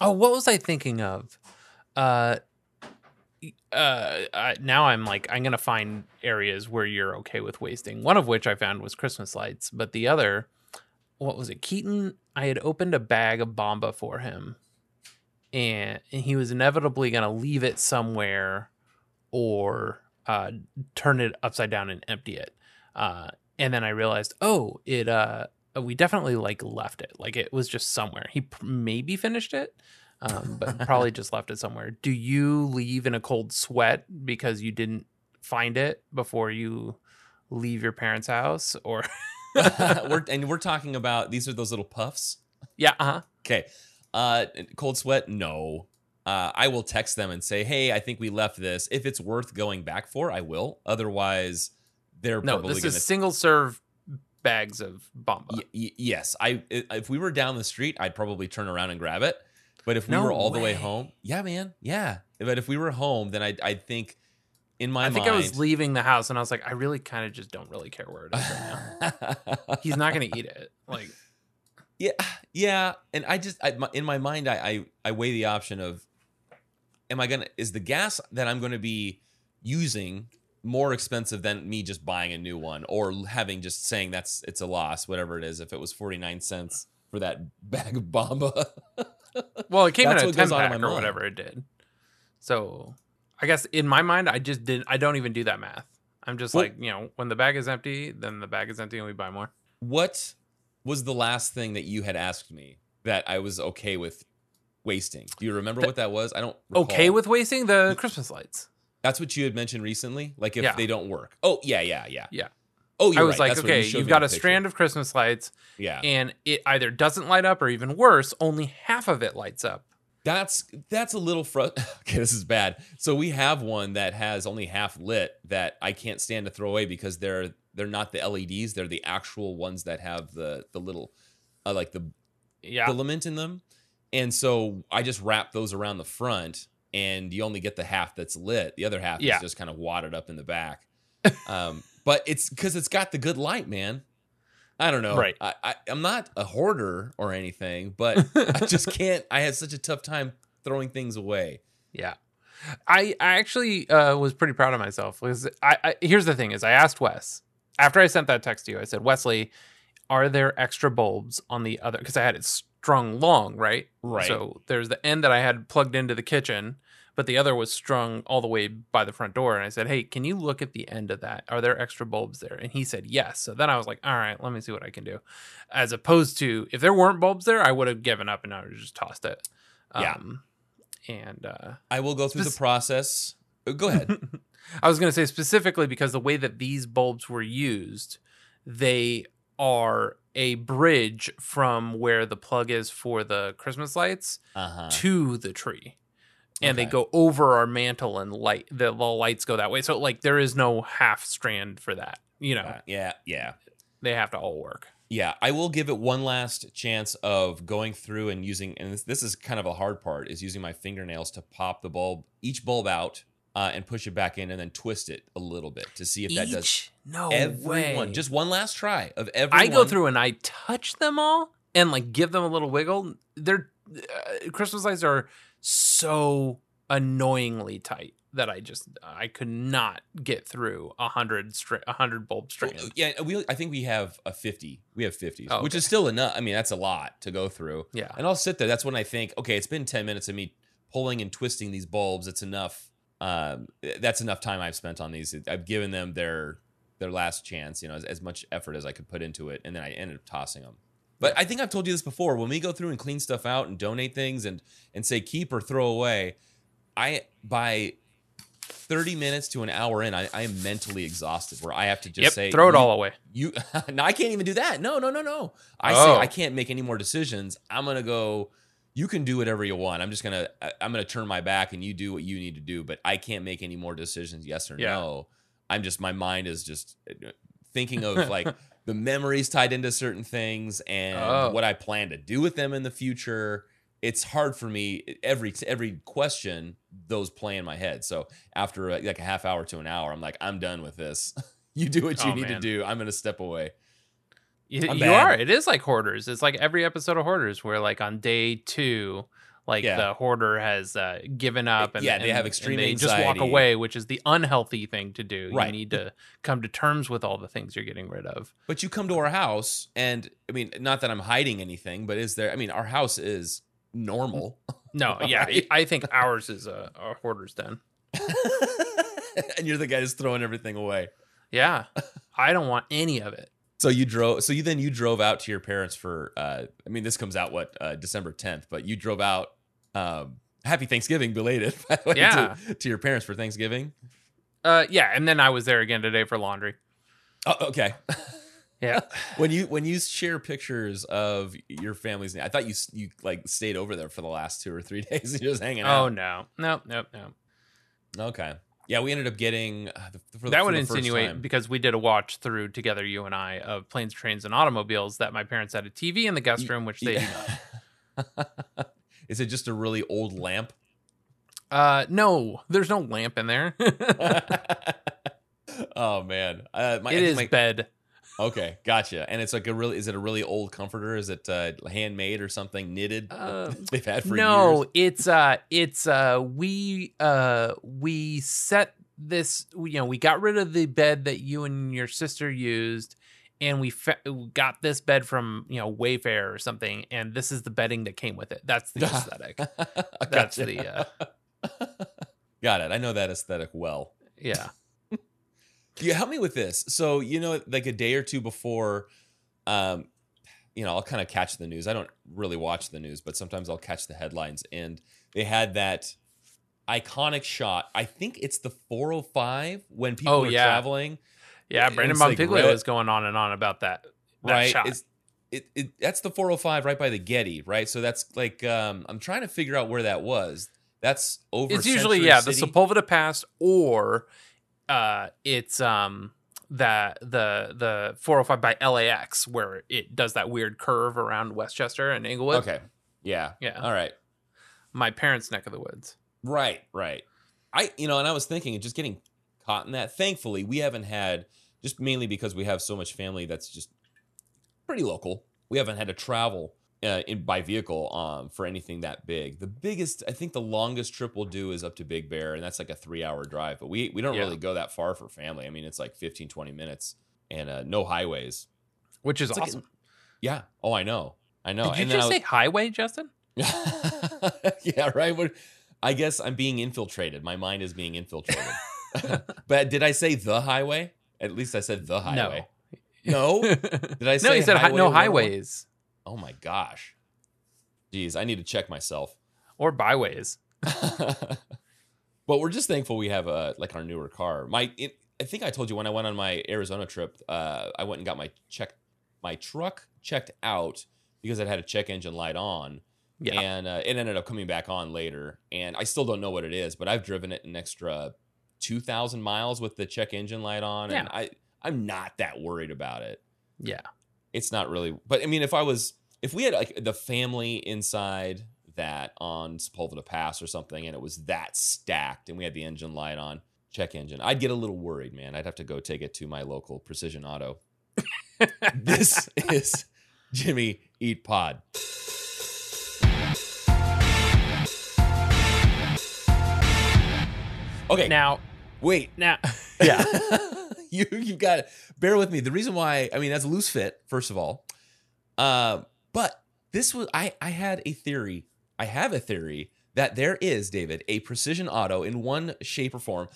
Oh, what was I thinking of? Uh, uh, now I'm like, I'm gonna find areas where you're okay with wasting. One of which I found was Christmas lights, but the other, what was it? Keaton. I had opened a bag of Bamba for him, and, and he was inevitably gonna leave it somewhere, or uh, turn it upside down and empty it. Uh, and then I realized, oh, it. Uh, we definitely like left it. Like it was just somewhere. He p- maybe finished it um, but probably just left it somewhere. Do you leave in a cold sweat because you didn't find it before you leave your parents' house, or we're, and we're talking about these are those little puffs. yeah, uh-huh. Okay, uh, cold sweat? No. Uh, I will text them and say, "Hey, I think we left this. If it's worth going back for, I will. Otherwise, they're no. probably This gonna is single serve bags of bamba. Y- y- yes, I if we were down the street, I'd probably turn around and grab it. But if we No were all the way way. home, yeah, man, yeah. But if we were home, then I I think in my I think mind, I was leaving the house and I was like, I really kind of just don't really care where it is right now. He's not going to eat it. Like, yeah, yeah. And I just I, my, in my mind, I, I I weigh the option of, am I gonna is the gas that I'm going to be using more expensive than me just buying a new one or having just saying that's it's a loss, whatever it is. If it was forty nine cents for that bag of bamba. well, it came in a 10 pack or mind. whatever it did. So I guess in my mind, I just didn't, I don't even do that math. I'm just Well- like, you know, when the bag is empty, then the bag is empty and we buy more. What was the last thing that you had asked me that I was okay with wasting? Do you remember what that was? I don't. Okay with wasting the Christmas lights. That's what you had mentioned recently. Like if Yeah. they don't work. Oh yeah, yeah, yeah. Yeah. Oh, I was right. like, That's okay, you you've got a picture. strand of Christmas lights Yeah, and it either doesn't light up or even worse, only half of it lights up. that's that's a little fru- Okay, this is bad. So we have one that has only half lit that I can't stand to throw away because they're they're not the LEDs. They're the actual ones that have the the little uh, like the Yeah. filament in them. And so I just wrap those around the front and you only get the half that's lit. The other half Yeah. is just kind of wadded up in the back. Um, but it's because it's got the good light, man. I don't know. Right. I, I, I'm not a hoarder or anything, but I just can't. I had such a tough time throwing things away. Yeah. I, I actually uh, was pretty proud of myself because I, I here's the thing is I asked Wes after I sent that text to you I said Wesley are there extra bulbs on the other because I had it strung long right Right. so there's the end that I had plugged into the kitchen but the other was strung all the way by the front door and I said hey can you look at the end of that are there extra bulbs there and he said yes so then I was like all right let me see what I can do as opposed to if there weren't bulbs there I would have given up and I would have just tossed it Yeah. um, and uh I will go through the process. Uh, Go ahead. I was going to say specifically because the way that these bulbs were used, they are a bridge from where the plug is for the Christmas lights Uh huh. to the tree. And they go over our mantle and light the, the lights go that way. So like there is no half strand for that. You know, Yeah. Yeah. they have to all work. Yeah, I will give it one last chance of going through and using, and this, this is kind of a hard part, is using my fingernails to pop the bulb, each bulb out, uh, and push it back in, and then twist it a little bit to see if that does? No everyone. way. Just one last try of every. I go through and I touch them all and like give them a little wiggle. They're uh, Christmas lights are so annoyingly tight that I just I could not get through a hundred stra- a hundred bulb strand. Yeah, we. I think we have a fifty. We have fifties, Oh, which is still enough. I mean, that's a lot to go through. Yeah, And I'll sit there. That's when I think, okay, it's been 10 minutes of me pulling and twisting these bulbs. It's enough. Um, that's enough time I've spent on these. I've given them their their last chance, you know, as, as much effort as I could put into it. And then I ended up tossing them. But I think I've told you this before. When we go through and clean stuff out and donate things and and say keep or throw away, I by 30 minutes to an hour in, I, I am mentally exhausted where I have to just yep. say throw it all away. you no i can't even do that no no no no i Oh. say i can't make any more decisions i'm gonna go you can do whatever you want. I'm just gonna i'm gonna turn my back and you do what you need to do but i can't make any more decisions yes or Yeah. no. I'm just my mind is just uh, thinking of like the memories tied into certain things and Oh. what i plan to do with them in the future. It's hard for me every every question those play in my head. So after like a half hour to an hour i'm like i'm done with this. You do what you Oh, need to do. I'm gonna step away You, you are. It is like hoarders. It's like every episode of Hoarders where like on day two, Like Yeah. the hoarder has uh, given up, and Yeah, they and- have and extreme they just walk away, which is the unhealthy thing to do. Right. You need to come to terms with all the things you're getting rid of. But you come to our house, and I mean, not that I'm hiding anything, but is there? I mean, our house is normal, No, yeah, Right. I think ours is a, a hoarder's den. and you're the guy that's throwing everything away. Yeah, I don't want any of it. So you drove. So you then you drove out to your parents for. uh I mean, this comes out what uh December 10th, but you drove out. um Happy Thanksgiving, belated. By the way, Yeah. to, to your parents for Thanksgiving. Uh, yeah, and then I was there again today for laundry. Oh, okay. Yeah, when you when you share pictures of your family's, I thought you you like stayed over there for the last two or three days and you're just hanging out. Oh no, no, no, no. Okay. Yeah, we ended up getting uh, the, for the, That would insinuate because we did a watch through together, you and I, of planes, trains, and automobiles. That my parents had a TV in the guest room, which they do not. Is it just a really old lamp? Uh, no, there's no lamp in there. oh man, uh, my, it is my, bed. Okay. Gotcha. And it's like a really is it a really old comforter? Is it uh, handmade or something knitted? Uh, They've had for no, years. it's uh, it's uh, we uh, we set this. You know, we got rid of the bed that you and your sister used. And we fe- got this bed from you know Wayfair or something, and this is the bedding that came with it. That's the aesthetic. That's Gotcha. the uh, Got it. I know that aesthetic well. yeah. You help me with this so you know like a day or two before um you know i'll kind of catch the news i don't really watch the news but sometimes i'll catch the headlines and they had that iconic shot i think it's the 405 when people Oh, are yeah. traveling Yeah, Brandon it's like Montiglio is going on and on about that. that right shot. it's it, it that's the 405 right by the getty right so that's like um i'm trying to figure out where that was that's over It's usually Century yeah, the City? Sepulveda Pass or uh it's um that the the 405 by LAX where it does that weird curve around Westchester and Inglewood. okay yeah Yeah. all right My parents' neck of the woods. Right, right. I, you know, and I was thinking, just getting caught in that. Thankfully, we haven't had, just mainly because we have so much family that's just pretty local. We haven't had to travel uh, in by vehicle um, for anything that big. The biggest, I think, the longest trip we'll do is up to Big Bear, and that's like a three-hour drive. But we we don't Yeah. really go that far for family. I mean, it's like 15, 20 minutes, and uh, no highways. Which is It's like- awesome. Yeah. Oh, I know. I know. Did you And just was- say highway, Justin? yeah, right. What- I guess I'm being infiltrated. My mind is being infiltrated. but did I say the highway? At least I said the highway. No. no, Did I say No. you said hi- no 101? highways Oh my gosh. Jeez, I need to check myself. or byways. but we're just thankful we have a like our newer car. My it, I think I told you when I went on my Arizona trip, uh, I went and got my check my truck checked out because it had a check engine light on. Yeah. And uh, it ended up coming back on later. And I still don't know what it is, but I've driven it an extra 2,000 miles with the check engine light on. And I, I'm not that worried about it. yeah. It's not really, but I mean, if I was, if we had like the family inside that on Sepulveda Pass or something and it was that stacked and we had the engine light on, check engine, I'd get a little worried, man. I'd have to go take it to my local precision auto. this is Jimmy Eat Pod. Okay, Now, wait. now, Yeah. you you've got bear with me. The reason why I mean that's a loose fit, first of all. Uh, but this was I I had a theory. I have a theory that there is, David, a precision auto in one shape or form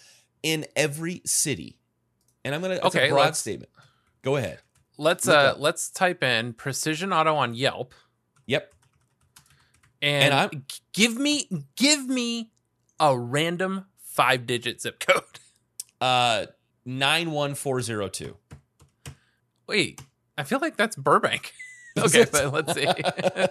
in every city. And I'm gonna it's Okay, a broad statement. Go ahead. let's Look uh up. let's type in precision auto on Yelp Yep. and, And I'm- give me give me a random five digit zip code. Uh 91402. Wait, I feel like that's Burbank. okay, but let's see.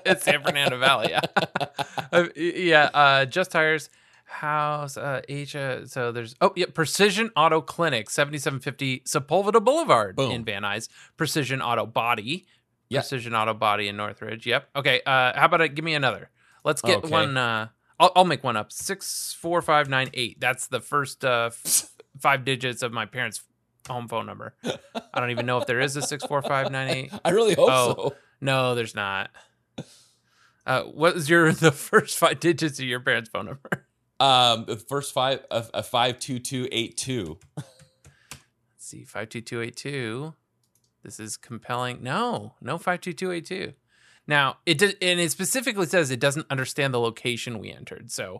it's San Fernando Valley. Yeah, Uh, yeah. Uh, just tires. House. Uh, H. Uh, so there's. Oh, yeah. Precision Auto Clinic, seventy-seven fifty Sepulveda Boulevard Boom. in Van Nuys. Precision Auto Body. Yeah. Precision Auto Body in Northridge. Yep. Okay. Uh, how about I give me another? Let's get Okay. one. Uh, I'll, I'll make one up. Six four five nine eight. That's the first uh, f- five digits of my parents' home phone number. I don't even know if there is a six four five nine eight. I really hope Oh. so. No, there's not. Uh, what was your the first five digits of your parents' phone number? Um, the first five a, a five two two eight two. Let's see, five two two eight two. This is compelling. No, no five two two eight two. Now it did, and it specifically says it doesn't understand the location we entered. So uh,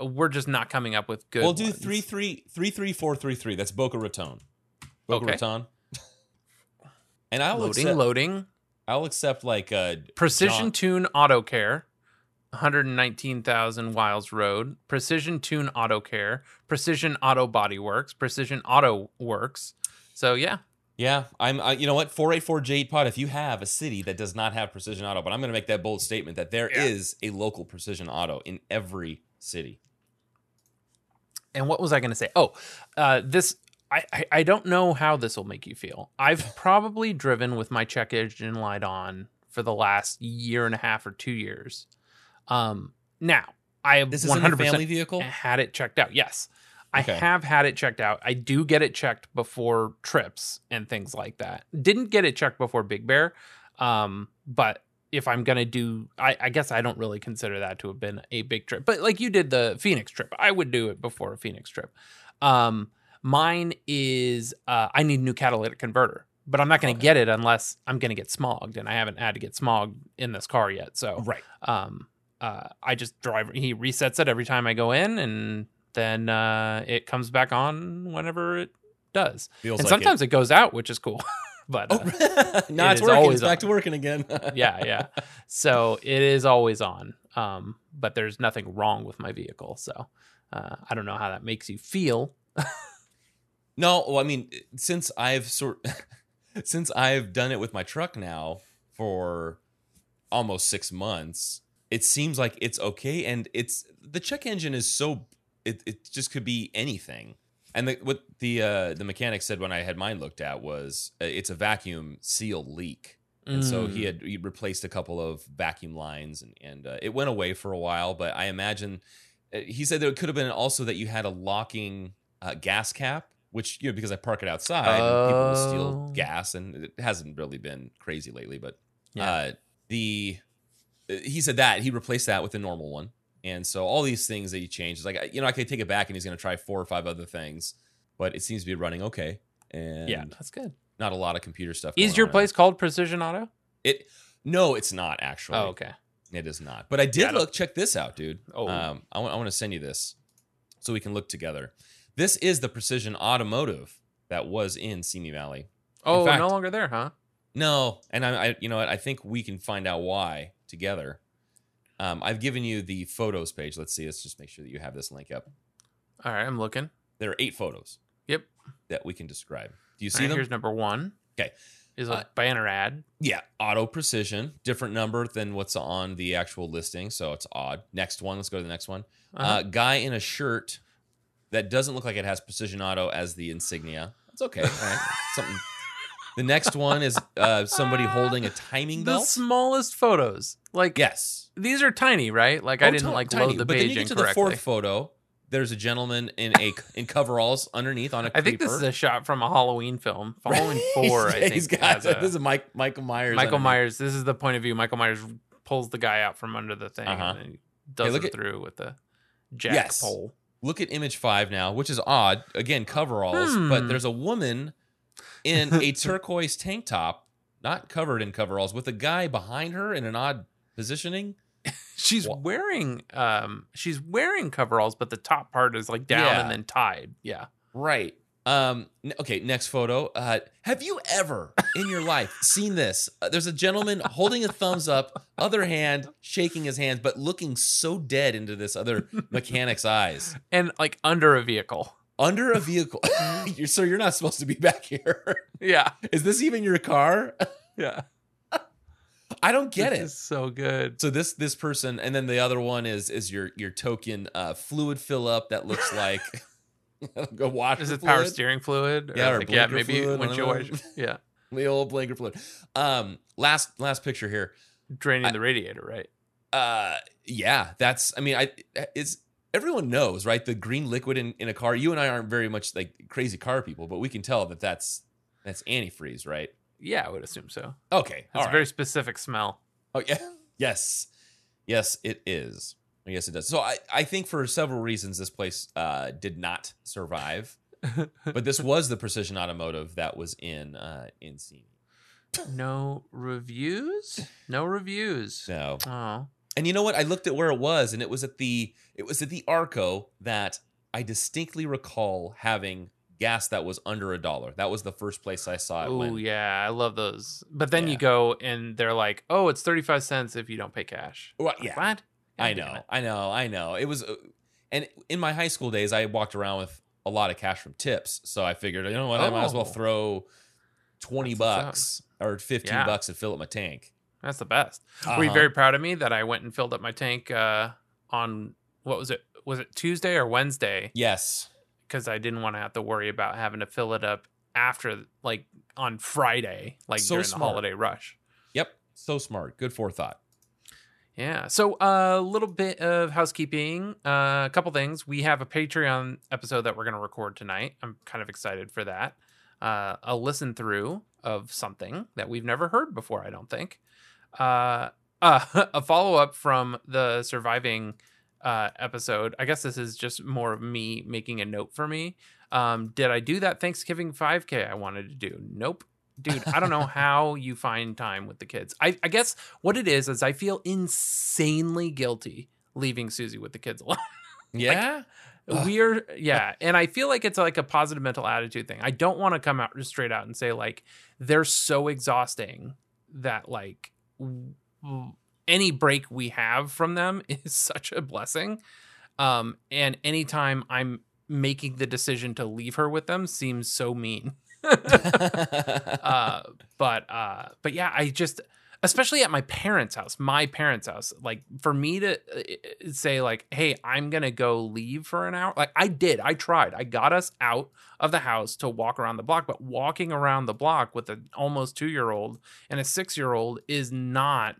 we're just not coming up with good. We'll do ones. three three three three four three three. That's Boca Raton. Boca Okay. Raton. and I'll loading, accept, loading. I'll accept like uh Precision John- Tune Auto Care, 119,000 Wiles Road. Precision Tune Auto Care. Precision Auto Body Works. Precision Auto Works. So yeah, Yeah, I'm. I, you know what? Four eight four Jade Pod. If you have a city that does not have precision auto, but I'm going to make that bold statement that there is Yeah. a local precision auto in every city. and what was I going to say? Oh, uh, this I, I I don't know how this will make you feel. I've probably driven with my check engine light on for the last year and a half or two years. Um, now I have This is 100 a family vehicle. had it checked out. Yes. I Okay. have had it checked out. I do get it checked before trips and things like that. Didn't get it checked before Big Bear. Um, but if I'm gonna do I, I guess I don't really consider that to have been a big trip. But like you did the Phoenix trip, I would do it before a Phoenix trip. Um, mine is uh, I need a new catalytic converter, but I'm not gonna Okay. get it unless I'm gonna get smogged, and I haven't had to get smogged in this car yet. So Right. um, uh, I just drive. He resets it every time I go in, and then uh, it comes back on whenever it does. Feels and like sometimes it. goes out, which is cool. but uh, Oh, no, it it's working. always It's back on. to working again. yeah, yeah. So it is always on. Um, but there's nothing wrong with my vehicle. So uh, I don't know how that makes you feel. No, well, I mean, since I've sort, since I've done it with my truck now for almost six months, it seems like it's okay, and it's the check engine is so it it just could be anything. And the, what the uh, the mechanic said when I had mine looked at was uh, it's a vacuum seal leak, and so he Mm. had he replaced a couple of vacuum lines, and and uh, it went away for a while. But I imagine uh, he said that it could have been also that you had a locking uh, gas cap, which you know because I park it outside, and people will steal Oh. gas, and it hasn't really been crazy lately. But Yeah. uh, the uh, he said that he replaced that with a normal one, and so all these things that he changed is like you know I could take it back, and he's going to try four or five other things, but it seems to be running okay, and yeah, that's good. not a lot of computer stuff. Is your place called Precision Auto? It no, it's not actually. Oh, okay. It is not. But I Yeah, did I look. Check this out, dude. Oh. Um, I want. I want to send you this so we can look together. This is the Precision Automotive that was in Simi Valley. Oh, fact- no longer there, huh? No, and I, I, you know what? I think we can find out why together. Um, I've given you the photos page. Let's see. Let's just make sure that you have this link up. All right, I'm looking. There are eight photos Yep. that we can describe. Do you see right, them? Here's number one. Okay. Is a Uh, banner ad. Yeah, auto precision, different number than what's on the actual listing, so it's odd. Next one, let's go to the next one. Uh-huh. Uh, guy in a shirt that doesn't look like it has precision auto as the insignia. That's okay. All right. Something. The next one is uh, somebody holding a timing the belt. smallest photos. Like yes, these are tiny, right? Like I Oh, didn't ti- like tiny. load the but then you get to incorrectly. the fourth photo. There's a gentleman in a in coveralls underneath on a I think this is a shot from a Halloween film. Halloween four, I think. he's got a- this is Mike Michael Myers. Michael underneath. Myers. This is the point of view. Michael Myers pulls the guy out from under the thing Uh-huh. and does look it at- through with the jack Yes. pole. look at image five now, which is odd. Again, coveralls, Hmm. but there's a woman in a turquoise tank top, not covered in coveralls, with a guy behind her in an odd positioning. She's Wha- wearing um she's wearing coveralls, but the top part is like down Yeah. and then tied. Yeah. Right. Um. n- Okay. Next photo. Uh, have you ever in your life seen this? Uh, there's a gentleman holding a thumbs up, other hand shaking his hands, but looking so dead into this other mechanic's eyes And like under a vehicle. under a vehicle. you're, so you're not supposed to be back here. Yeah. Is this even your car? Yeah. I don't get it. This it. is so good. So this this person, and then the other one is is your your token uh, fluid fill up that looks like a water. Is it fluid. power steering fluid? Yeah, or like, yeah, maybe fluid, I windshield don't know. washer. Yeah. The old blinker fluid. Um, last last picture here. Draining I- the radiator, right? Uh, yeah, that's. I mean, I it's everyone knows, right? The green liquid in, in a car. You and I aren't very much like crazy car people, but we can tell that that's that's antifreeze, right? Yeah, I would assume so. Okay, It's a right. very specific smell. Oh yeah. Yes. Yes, it is. Yes, it does. So I, I think for several reasons this place uh, did not survive, but this was the Precision Automotive that was in uh, in Simi. no reviews. No reviews. So Oh, And you know what? I looked at where it was, and it was at the it was at the Arco that I distinctly recall having gas that was under a dollar. That was the first place I saw it. oh yeah, I love those. But then you go and they're like, "Oh, it's thirty five cents if you don't pay cash." Well, yeah, what? I God damn know. I know, I know. It was, uh, and in my high school days, I walked around with a lot of cash from tips, so I figured, you know what, I might as well Oh. throw twenty That's bucks or fifteen Yeah. bucks and fill up my tank. That's the best. Were you Uh-huh. very proud of me that I went and filled up my tank uh, on what was it? Was it Tuesday or Wednesday? Yes. Because I didn't want to have to worry about having to fill it up after, like on Friday, like So during smart. the holiday rush. Yep. So smart. Good forethought. Yeah. So a little bit of housekeeping. Uh, a couple things. We have a Patreon episode that we're going to record tonight. I'm kind of excited for that. Uh, a listen through of something that we've never heard before. I don't think. Uh, uh, a follow up from the surviving uh, episode. I guess this is just more of me making a note for me. Um, did I do that Thanksgiving 5K I wanted to do? Nope. Dude, I don't know how you find time with the kids. I, I guess what it is is I feel insanely guilty leaving Susie with the kids alone. Yeah. Ugh. We're yeah, and I feel like it's like a positive mental attitude thing. I don't want to come out just straight out and say like they're so exhausting that like w- any break we have from them is such a blessing. Um, and anytime I'm making the decision to leave her with them seems so mean. uh, but uh, but yeah, I just especially at my parents' house, my parents' house, like for me to uh, say like, "Hey, I'm gonna go leave for an hour," like I did, I tried, I got us out of the house to walk around the block, but walking around the block with an almost two year old and a six year old is not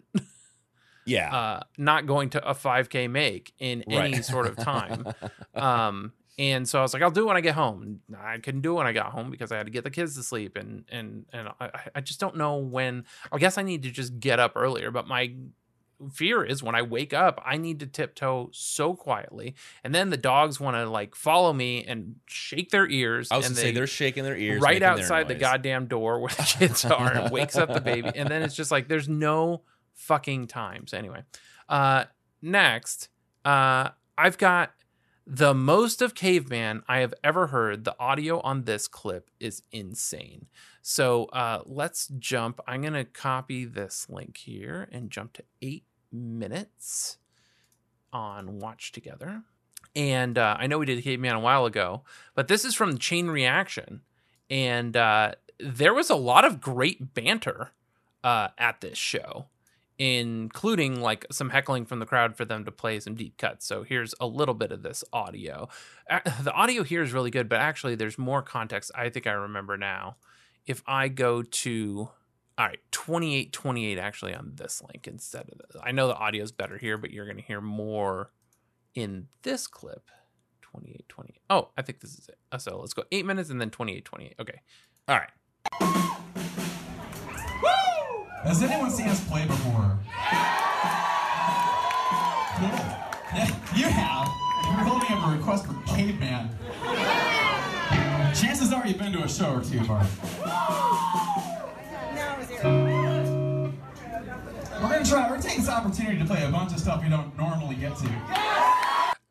yeah. uh, not going to a 5K make in any Right. sort of time. um and so i was like i'll do it when i get home i couldn't do it when i got home because i had to get the kids to sleep and and and i, I just don't know when i guess i need to just get up earlier but my fear is when i wake up i need to tiptoe so quietly and then the dogs want to like follow me and shake their ears I was and gonna say they- they're shaking their ears right outside the goddamn door where the kids are and wakes up the baby and then it's just like there's no fucking times. Anyway uh next uh i've got the most of caveman i have ever heard. The audio on this clip is insane. So uh let's jump. I'm gonna copy this link here and jump to eight minutes on watch together. And uh, i know we did caveman a while ago but this is from chain reaction. And uh, there was a lot of great banter uh, at this show including like some heckling from the crowd for them to play some deep cuts. So here's a little bit of this audio. The audio here is really good but actually there's more context i think i remember now. If i go to all right 2828 actually on this link instead of this i know the audio is better here but you're going to hear more in this clip. 28 28 oh i think this is it. Uh, so let's go eight minutes and then 28 28 okay. All right. Has anyone seen us play before? Cool. Yeah, you have. You're holding up a request for Caveman. Chances are you've been to a show or two, Bart. We're gonna try. We're taking this opportunity to play a bunch of stuff we don't normally get to.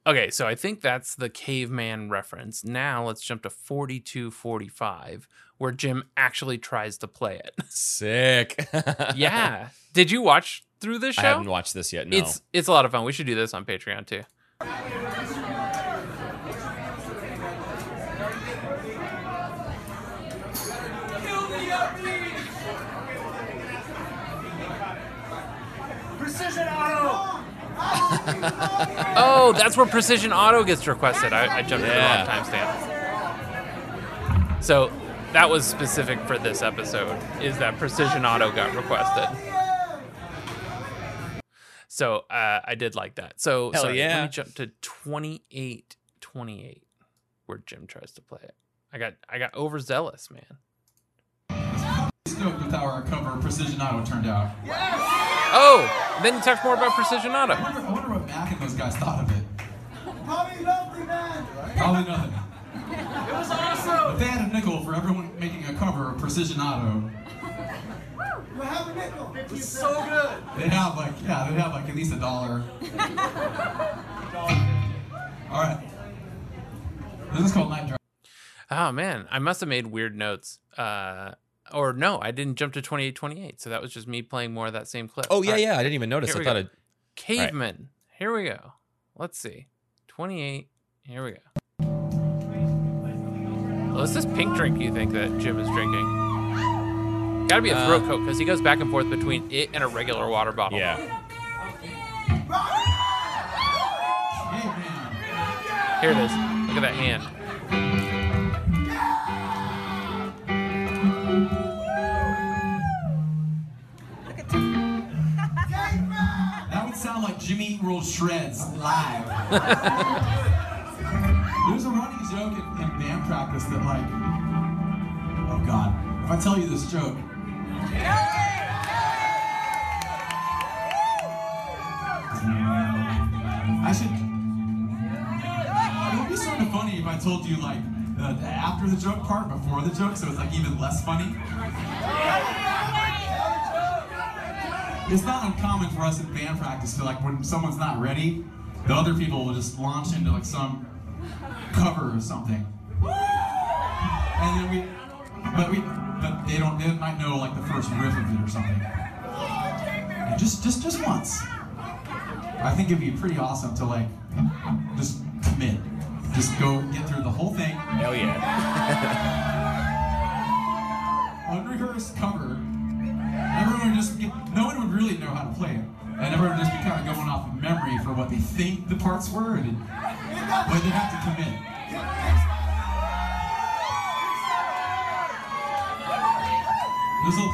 Okay so i think that's the caveman reference now let's jump to 4245 where jim actually tries to play it Sick. yeah did you watch through this show I haven't watched this yet. No. it's it's a lot of fun we should do this on patreon too Precision Auto! Oh, that's where Precision Auto gets requested. I, I jumped Yeah. to the wrong timestamp. So that was specific for this episode. Is that Precision Auto got requested? So uh, I did like that. So Hell sorry, let me jump to twenty eight twenty eight, where Jim tries to play it. I got I got overzealous, man. Stoked with how our cover of Precision Auto turned out. Oh, then you talked more about Precision Auto. Guys thought of it. Probably nothing, man. Probably nothing. It was awesome. If they had a nickel for everyone making a cover of Precision Auto, You have a nickel. It was so good. they'd have like yeah, they'd have like at least a dollar. All right. This is called Night Drive. Oh man, I must have made weird notes. Uh, or no, I didn't jump to 2828. So that was just me playing more of that same clip. Oh yeah, All right, yeah. I didn't even notice. Here I thought go. it. Caveman. Here we go. Let's see. 28. Here we go. What's this pink drink you think that Jim is drinking? Gotta be a Uh, throat coat because he goes back and forth between it and a regular water bottle. Yeah. Here it is. Look at that hand. Sound like Jimmy Eat Shreds live. There's a running joke in, in band practice that like, oh god, if I tell you this joke, I should. It would be sort of funny if I told you like the, the after the joke part before the joke, so it's like even less funny. It's not uncommon for us in band practice to like when someone's not ready, the other people will just launch into like some cover or something. And then we, but we, but they don't, they might know like the first riff of it or something. And just, just, just once. I think it'd be pretty awesome to like, just commit. Just go get through the whole thing, Hell yeah. unrehearsed really know how to play it. And everyone just be kind of going off of memory for what they think the parts were, and but they have to commit. This'll,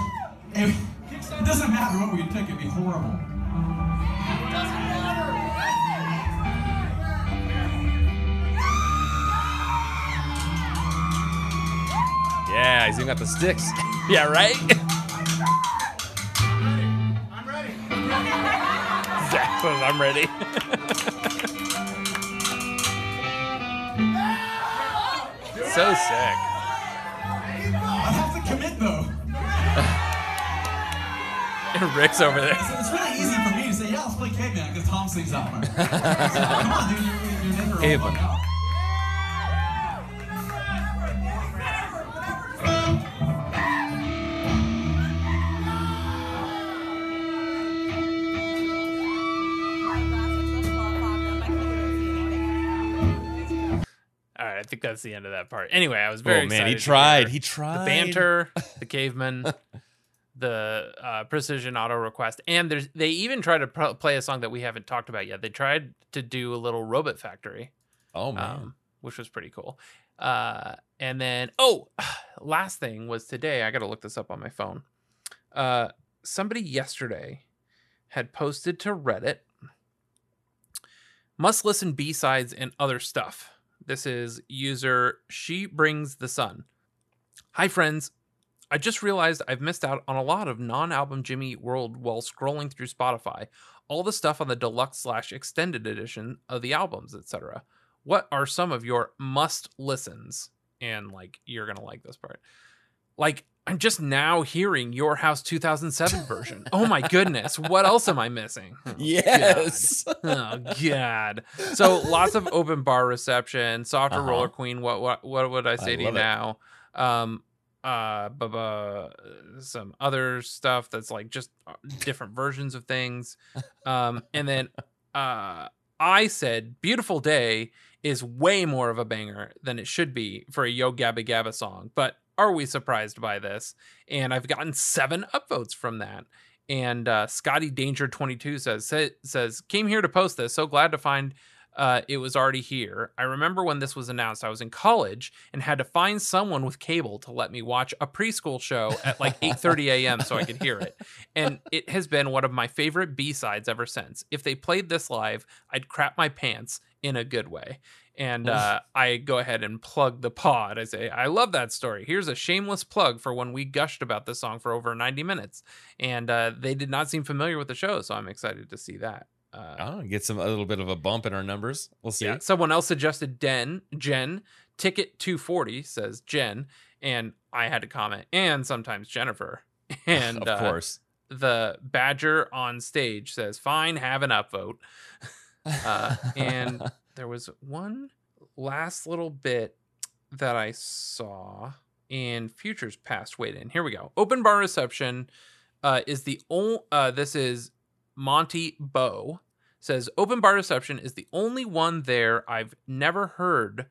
it, it doesn't matter what we pick, it'd be horrible. Yeah, he's even got the sticks. Yeah, right? I'm ready. so sick. I have to commit though. Rick's over there. It's, it's really easy for me to say, yeah, let's play Caveman because Tom sings that one. Come on, dude, you're, you're never Caveman. That's the end of that part. Anyway, I was very oh man, he tried. He tried. the banter, the caveman, the uh, precision auto request, and there's they even tried to pro- play a song that we haven't talked about yet. They tried to do a little Robot Factory, Oh man. um, which was pretty cool. Uh, and then oh, last thing was today. I got to look this up on my phone. Uh, somebody yesterday had posted to Reddit must listen B sides and other stuff. This is user She Brings the Sun. Hi, friends. I just realized I've missed out on a lot of non album Jimmy Eat World while scrolling through Spotify. All the stuff on the deluxe slash extended edition of the albums, etc. What are some of your must listens? And like, you're going to like this part. Like, I'm just now hearing Your House 2007 version. Oh my goodness. What else am I missing? Oh, yes. oh god so lots of open bar reception softer Uh-huh. roller queen what what what would i say I to you it. now um uh bu- some other stuff that's like just uh, different versions of things um and then uh i said beautiful day is way more of a banger than it should be for a yo gabba gabba song but are we surprised by this and i've gotten seven upvotes from that and uh, Scotty Danger 22 says says came here to post this. So glad to find uh, it was already here. I remember when this was announced. I was in college and had to find someone with cable to let me watch a preschool show at like 8:30 a.m. so I could hear it. And it has been one of my favorite B sides ever since. If they played this live, I'd crap my pants in a good way. And uh, I go ahead and plug the pod. I say, I love that story. Here's a shameless plug for when we gushed about this song for over 90 minutes. And uh, they did not seem familiar with the show, so I'm excited to see that. Uh, Oh, get some a little bit of a bump in our numbers. We'll see. yeah. Someone else suggested Den, Jen, Ticket 240 says Jen. And I had to comment, and sometimes Jennifer. And of uh, course. the Badger on stage says, "Fine, have an upvote." Uh, and there was one last little bit that I saw in Futures Past weighed in. Here we go. Open bar reception uh, is the only. Uh, this is Monty Bow says open bar reception is the only one there I've never heard,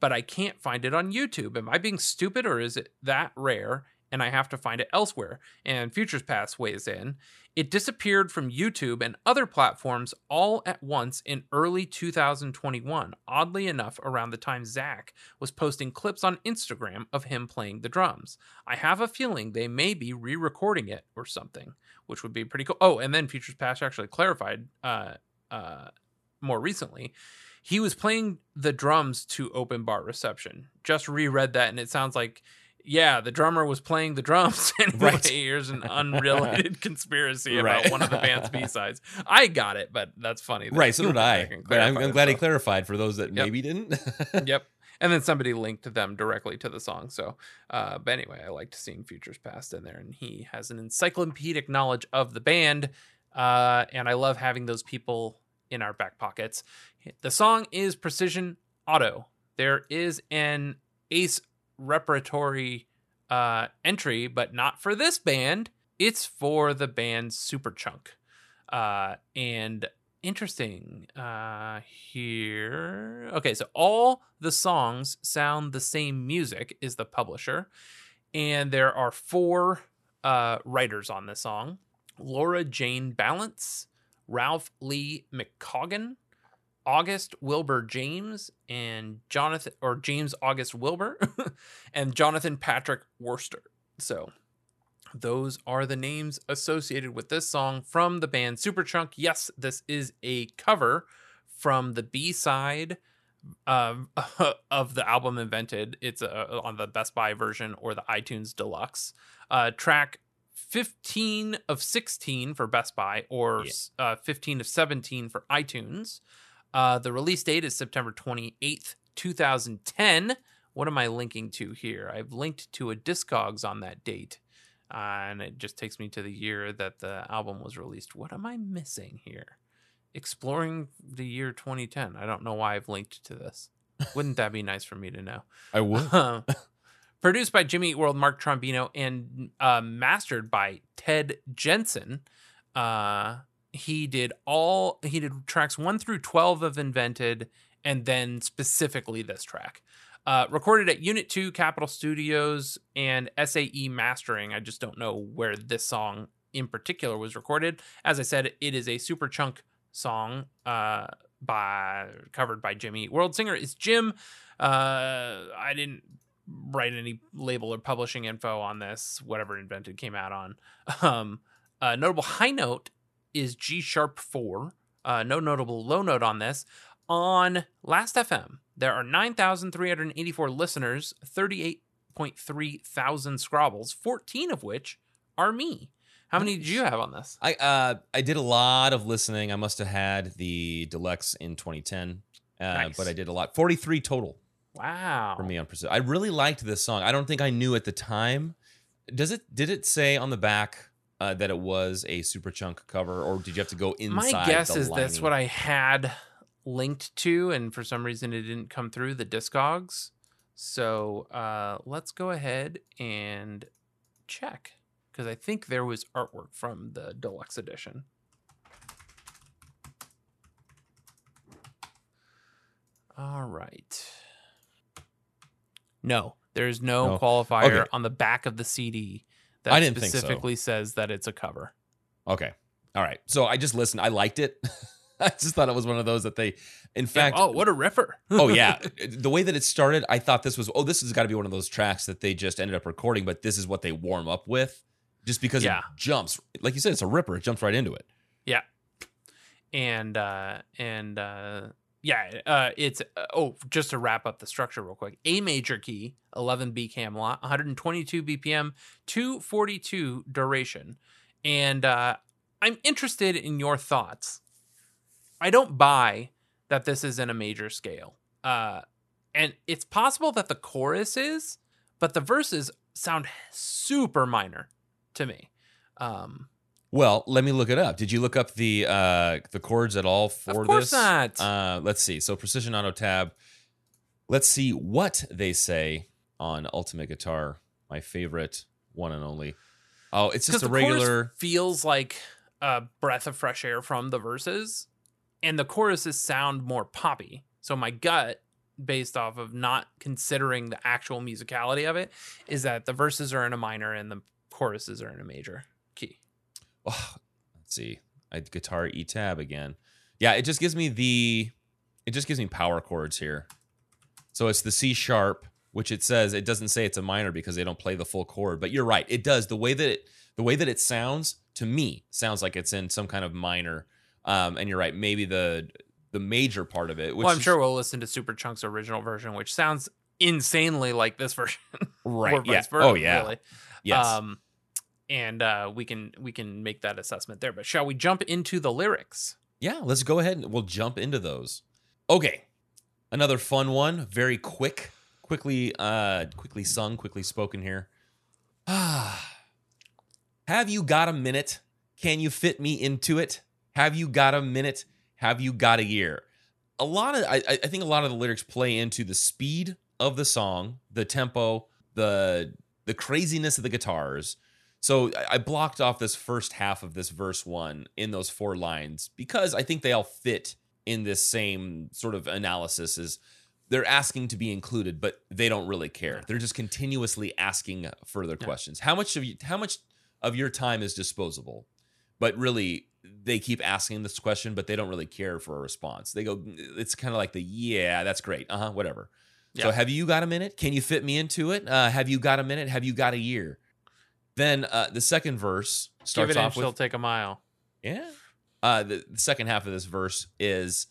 but I can't find it on YouTube. Am I being stupid or is it that rare? And I have to find it elsewhere. And Futures Past weighs in. It disappeared from YouTube and other platforms all at once in early 2021. Oddly enough, around the time Zach was posting clips on Instagram of him playing the drums. I have a feeling they may be re recording it or something, which would be pretty cool. Oh, and then Futures Past actually clarified uh, uh, more recently. He was playing the drums to open bar reception. Just reread that, and it sounds like yeah, the drummer was playing the drums. anyway, Right. here's an unrelated conspiracy about Right. one of the band's B sides. I got it, but that's funny. that Right, so did I. But I'm, I'm glad he clarified for those that Yep. maybe didn't. yep. And then somebody linked them directly to the song. So, uh, but anyway, I liked seeing Futures Past in there, and he has an encyclopedic knowledge of the band. Uh, and I love having those people in our back pockets. The song is Precision Auto. There is an Ace repertory uh, entry, but not for this band. It's for the band Superchunk. Uh, and interesting uh here okay so all the songs sound the same music is the publisher and there are four uh writers on this song laura jane ballance ralph lee mccaughan august wilbur james and jonathan or james august wilbur and jonathan patrick wurster so those are the names associated with this song from the band Superchunk. Yes, this is a cover from the B side um, of the album Invented. It's uh, on the Best Buy version or the iTunes Deluxe. Uh, track 15 of 16 for Best Buy or Yeah. uh, 15 of 17 for iTunes. Uh, the release date is September 28th, 2010. What am I linking to here? I've linked to a Discogs on that date uh, and it just takes me to the year that the album was released. What am I missing here? Exploring the year 2010. I don't know why I've linked to this. Wouldn't that be nice for me to know? I would. Uh, Produced by Jimmy Eat World, Mark Trombino, and uh, mastered by Ted Jensen. Uh, he did all he did tracks one through twelve of Invented, and then specifically this track. Uh, recorded at Unit 2 Capitol Studios and SAE Mastering. I just don't know where this song in particular was recorded. As I said, it is a Superchunk song uh, by covered by Jimmy World. Singer is Jim. Uh, I didn't write any label or publishing info on this. Whatever Invented came out on. Um, a notable high note is G sharp four. Uh, no notable low note on this. On Last FM, there are 9,384 listeners, 38.3 thousand scrobbles, 14 of which are me. How many did you have on this? I uh I did a lot of listening. I must have had the deluxe in 2010, uh, Nice. but I did a lot. 43 total Wow. for me on Precision. I really liked this song. I don't think I knew at the time. Does it? Did it say on the back uh, that it was a Superchunk cover, or did you have to go inside? My guess is that's what I had linked to, and for some reason it didn't come through the Discogs. So uh, let's go ahead and check because I think there was artwork from the deluxe edition. All right. No, there's no, No. qualifier Okay. on the back of the CD that I didn't think so. specifically says that it's a cover. Okay. All right. So I just listened. I liked it. I just thought it was one of those that they, in fact, oh, what a ripper! oh yeah, the way that it started, I thought this was oh this has got to be one of those tracks that they just ended up recording, but this is what they warm up with, just because Yeah. it jumps. Like you said, it's a ripper. It jumps right into it. Yeah. And uh and uh Yeah, uh, it's uh, oh, just to wrap up the structure real quick. A major key, 11B Camelot, 122 BPM, 242 duration, and uh, I'm interested in your thoughts. I don't buy that this is in a major scale, uh, and it's possible that the chorus is, but the verses sound super minor to me. Um, Well, let me look it up. Did you look up the uh the chords at all for this? Of course this? not. Uh let's see. So precision auto tab. Let's see what they say on Ultimate Guitar, my favorite one and only. Oh, it's just a regular feels like a breath of fresh air from the verses, and the choruses sound more poppy. So my gut, based off of not considering the actual musicality of it, is that the verses are in a minor and the choruses are in a major. Oh, let's see. I guitar E tab again. Yeah, it just gives me the it just gives me power chords here. So it's the C sharp, which it says it doesn't say it's a minor because they don't play the full chord, but you're right. It does. The way that it the way that it sounds to me sounds like it's in some kind of minor. Um, and you're right, maybe the the major part of it. Which well, I'm is- sure we'll listen to Superchunk's original version, which sounds insanely like this version. right. Yeah. versa, Oh yeah. really. Yes. Um, and uh, we can we can make that assessment there. But shall we jump into the lyrics? Yeah, let's go ahead and we'll jump into those. Okay. Another fun one, very quick, quickly uh quickly sung, quickly spoken here. Ah. Have you got a minute? Can you fit me into it? Have you got a minute? Have you got a year? A lot of I, I think a lot of the lyrics play into the speed of the song, the tempo, the the craziness of the guitars. So I- blocked off this first half of this verse one in those four lines because I think they all fit in this same sort of analysis is they're asking to be included, but they don't really care. They're just continuously asking further questions. How much of you how much of your time is disposable? But really they keep asking this question, but they don't really care for a response. They go, it's kind of like the yeah, that's great. Uh-huh, whatever. So have you got a minute? Can you fit me into it? Uh, have you got a minute? Have you got a year? Then uh, the second verse Give starts it off inch, with she'll take a mile. yeah. Uh, the, the second half of this verse is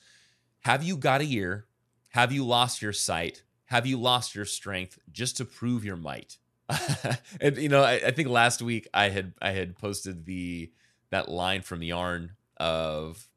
Have you got a year? Have you lost your sight? Have you lost your strength just to prove your might? and you know, I, I think last week I had I had posted the that line from Yarn of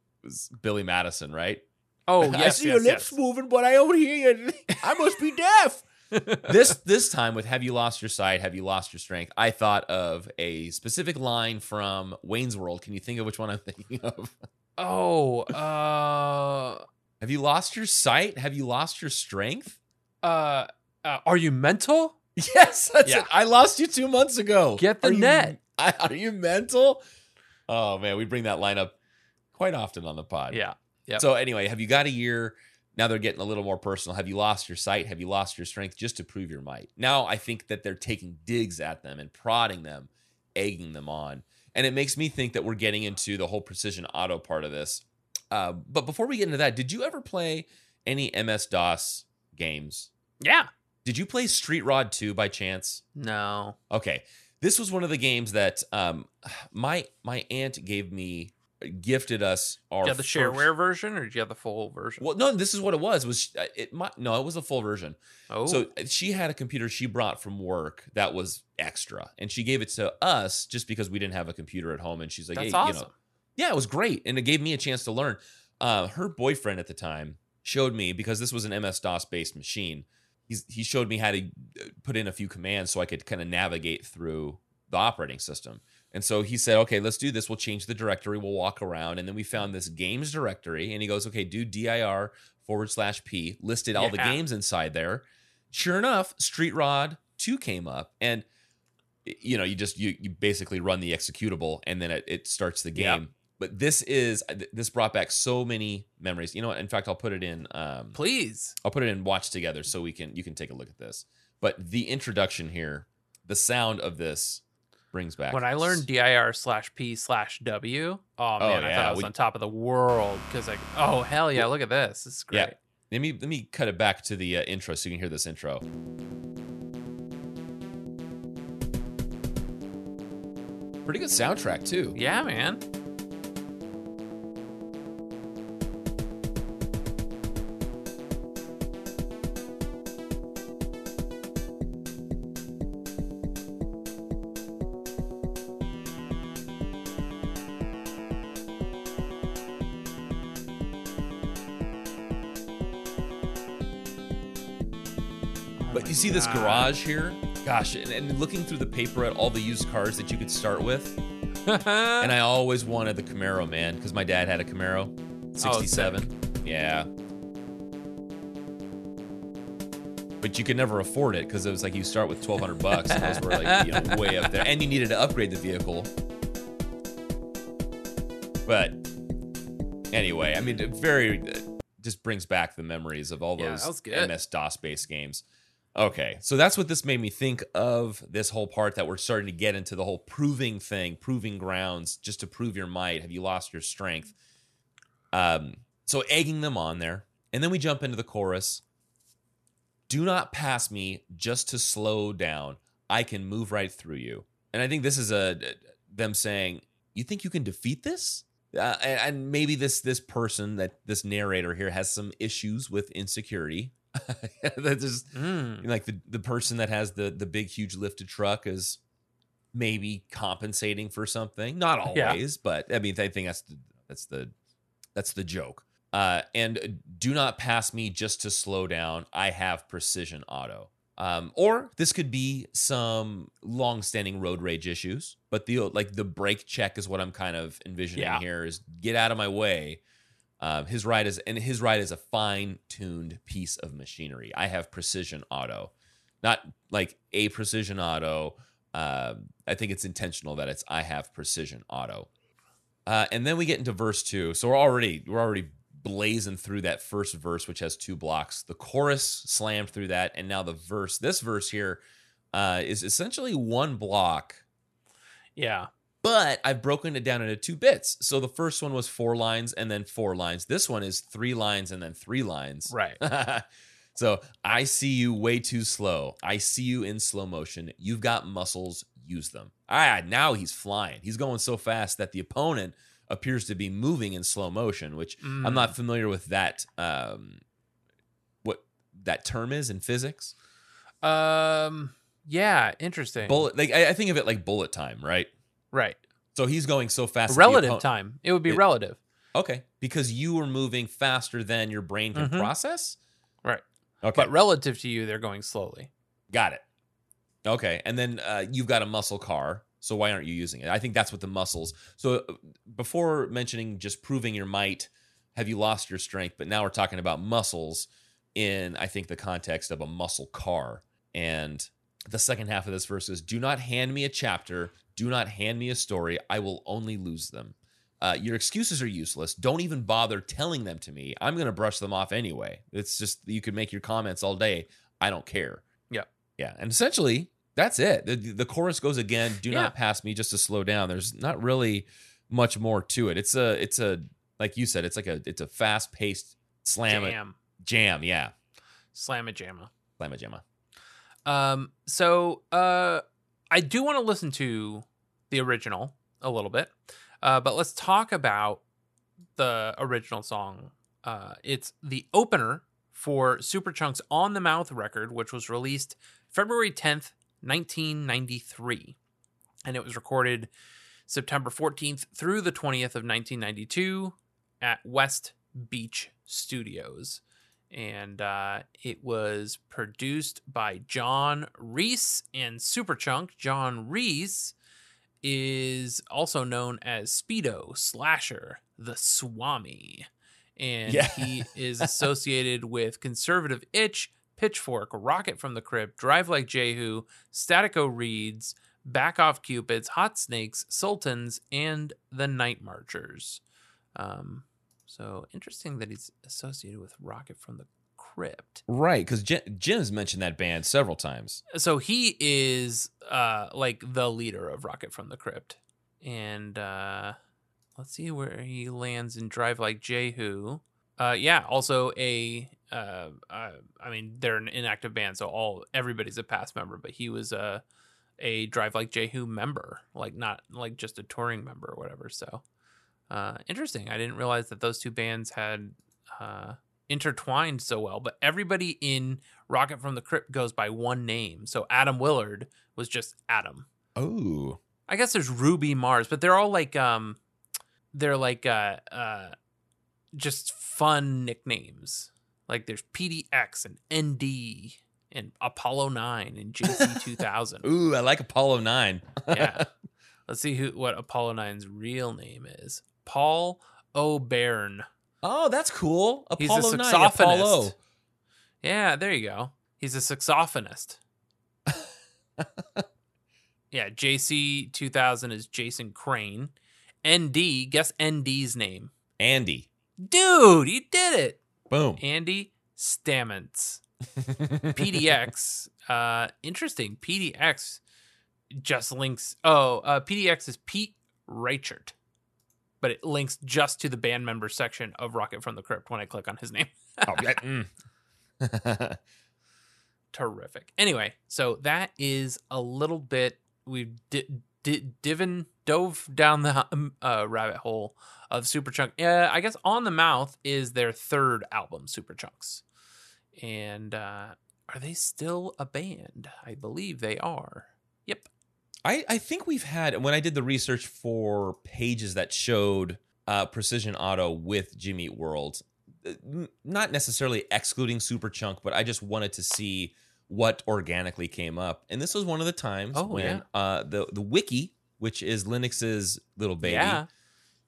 Billy Madison, right? Oh I yes, see yes, your lips moving, but I don't hear you. I must be deaf. This this time with have you lost your sight? Have you lost your strength? I thought of a specific line from Wayne's World. Can you think of which one I'm thinking of? Oh, uh, Have you lost your sight? Have you lost your strength? uh, uh, are you mental? Yes, that's Yeah. it. I lost you two months ago. Get the Are you- net. I, are you mental? Oh man, we bring that line up quite often on the pod. Yeah, Yep. So anyway, have you got a year? Now they're getting a little more personal. Have you lost your sight? Have you lost your strength just to prove your might? Now I think that they're taking digs at them and prodding them, egging them on. And it makes me think that we're getting into the whole precision auto part of this. Uh, but before we get into that, did you ever play any MS DOS games? yeah. Did you play Street Rod 2 by chance? No. Okay. This was one of the games that um, my my aunt gave me, gifted us our you have the first- shareware version or did you have the full version? well, no, this is what it was. Was uh, it? Might, no, it was a full version. oh, So uh, she had a computer she brought from work that was extra, and she gave it to us just because we didn't have a computer at home. And she's like, that's "Hey, awesome. you know, yeah, it was great, and it gave me a chance to learn." Uh, her boyfriend at the time showed me because this was an MS DOS based machine. He's, he showed me how to uh, put in a few commands so I could kind of navigate through the operating system. And so he said, okay, let's do this. We'll change the directory. We'll walk around. And then we found this games directory. And he goes, okay, do dir forward slash p, listed all the games inside there. Sure enough, Street Rod 2 came up. And, you know, you just, you, you basically run the executable and then it, it starts the game. But this is, this brought back so many memories. You know what? In fact, I'll put it in, um, Please. I'll put it in watch together so we can you can take a look at this. But the introduction here, the sound of this brings back When I learned dir slash p slash w, oh man, I yeah, thought I was we- on top of the world because like, oh hell yeah, look at this, this is great. Yeah. Let me let me cut it back to the uh, intro so you can hear this intro. Pretty good soundtrack too. Yeah, man. See this garage here? Gosh, and, and looking through the paper at all the used cars that you could start with, and I always wanted the Camaro, man, because my dad had a Camaro, '67. yeah. But you could never afford it because it was like you start with 1,200 bucks, and those were like you know, way up there, and you needed to upgrade the vehicle. But anyway, I mean, it very it just brings back the memories of all Yeah, those. MS DOS based games. Okay, so that's what this made me think of this whole part that we're starting to get into the whole proving thing, proving grounds, just to prove your might. Have you lost your strength? Um, so egging them on there, and then we jump into the chorus. Do not pass me just to slow down. I can move right through you. And I think this is a them saying, "You think you can defeat this?" Uh, and, and maybe this this person that this narrator here has some issues with insecurity. That's just Mm. like the the person that has the the big huge lifted truck is maybe compensating for something not Yeah. always but i mean i think that's the, that's the that's the joke uh and do not pass me just to slow down i have precision auto um or this could be some long-standing road rage issues but the like the brake check is what i'm kind of envisioning Yeah. here is get out of my way um, his ride is and his ride is a fine-tuned piece of machinery. I have precision auto, not like a precision auto. Um, I think it's intentional that it's I have precision auto. Uh, and then we get into verse two. So we're already we're already blazing through that first verse, which has two blocks. The chorus slammed through that, and now the verse. This verse here uh, is essentially one block Yeah. But I've broken it down into two bits. So the first one was four lines and then four lines. This one is three lines and then three lines. Right. so I see you way too slow. I see you in slow motion. You've got muscles, use them. Ah, now he's flying. He's going so fast that the opponent appears to be moving in slow motion, which I'm Mm. not familiar with that um what that term is in physics. Um. Yeah. Interesting. Bullet like I, I think of it like bullet time, right? Right. So he's going so fast. Relative time. It would be It- relative. Okay, because you are moving faster than your brain can Mhm. process. Right. Okay, But relative to you, they're going slowly. got it. Okay, and then uh, you've got a muscle car, so why aren't you using it? I think that's what the muscles. So uh, before mentioning just proving your might, have you lost your strength? But now we're talking about muscles in I think the context of a muscle car. And the second half of this verse is, "Do not hand me a chapter. Do not hand me a story. I will only lose them." Uh, your excuses are useless. Don't even bother telling them to me. I'm going to brush them off anyway. It's just you can make your comments all day. I don't care. Yeah. Yeah. And essentially, that's it. The, the chorus goes again. Do Yeah. not pass me just to slow down. There's not really much more to it. It's a, it's a, like you said, it's like a, it's a fast paced slam Jam. jam. Yeah. Slam a jamma. Slam a jamma. Um, so uh, I do want to listen to the original a little bit, uh, but let's talk about the original song. Uh, it's the opener for Superchunk's On the Mouth record, which was released February 10th, 1993. And it was recorded September 14th through the 20th of 1992 at West Beach Studios and uh, it was produced by John Reis and Superchunk. John Reis is also known as Speedo Slasher, the Swami, and Yeah. he is associated with Conservative Itch, Pitchfork, Rocket from the Crypt, Drive Like Jehu, Statico Reeds, Back Off Cupids, Hot Snakes, Sultans, and the Night Marchers. Um, so interesting that he's associated with Rocket from the Crypt. Right. Because Jim's mentioned that band several times. So he is uh like the leader of Rocket from the Crypt. And uh let's see where he lands in Drive Like Jehu. Uh yeah, also a uh, uh I mean they're an inactive band so all everybody's a past member, but he was a a Drive Like Jehu member, like not like just a touring member or whatever. So uh, interesting. I didn't realize that those two bands had uh, intertwined so well. But everybody in Rocket from the Crypt goes by one name. So Atom Willard was just Atom. Oh. I guess there's Ruby Mars, but they're all like um, they're like uh, uh, just fun nicknames. Like there's PDX and ND and Apollo 9 and JC 2000. Ooh, I like Apollo 9. yeah. Let's see who what Apollo 9's real name is. Paul O'Beirne. Oh, that's cool. He's Apollo a 9. saxophonist. Apollo. Yeah, there you go. He's a saxophonist. yeah, JC 2000 is Jason Crane. ND, guess ND's name. Andy. Dude, you did it. Boom. Andy Stamets. PDX. Uh, interesting. PDX just links. Oh, uh, PDX is Pete Reichert, but it links just to the band member section of Rocket from the Crypt when I click on his name. oh, yeah. mm. Terrific. Anyway, so that is a little bit. We've di- di- divin dove down the um, uh, rabbit hole of Superchunk. Uh, I guess On the Mouth is their third album, Superchunks. And uh, are they still a band? I believe they are. Yep. I, I think we've had when I did the research for pages that showed uh, Precision Auto with Jimmy Eat World, uh, not necessarily excluding Superchunk, but I just wanted to see what organically came up, and this was one of the times Oh, when yeah. uh, the the wiki, which is Linux's little baby, Yeah.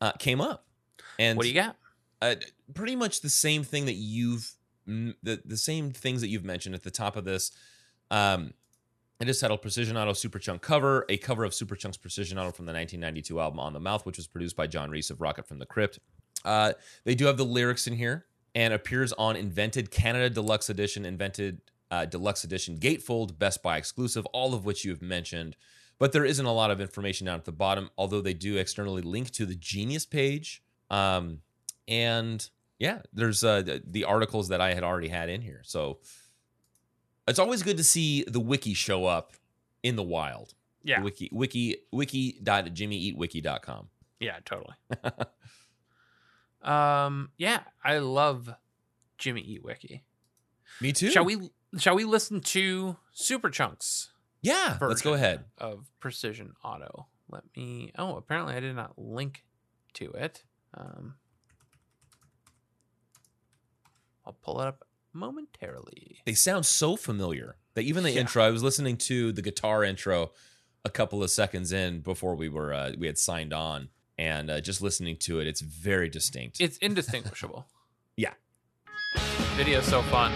uh, came up. And What do you got? uh, pretty much the same thing that you've the the same things that you've mentioned at the top of this. Um, it is titled Precision Auto Superchunk cover, a cover of Superchunk's Precision Auto from the 1992 album On the Mouth, which was produced by John Reis of Rocket from the Crypt. Uh, they do have the lyrics in here and appears on Invented Canada Deluxe Edition, Invented uh, Deluxe Edition, Gatefold, Best Buy exclusive, all of which you have mentioned. But there isn't a lot of information down at the bottom, although they do externally link to the Genius page. Um, and yeah, there's uh, the, the articles that I had already had in here. So it's always good to see the wiki show up in the wild. Yeah. The wiki wiki wiki.jimmyeatwiki.com. Yeah, totally. um, yeah, I love Jimmy Eat Wiki. Me too. Shall we shall we listen to Superchunk's Yeah, let's go ahead. of Precision Auto? Let me Oh, apparently I did not link to it. Um I'll pull it up momentarily. They sound so familiar that even the Yeah. intro, I was listening to the guitar intro a couple of seconds in before we were uh, we had signed on, and uh, just listening to it, it's very distinct. It's indistinguishable. Yeah. Video's so fun.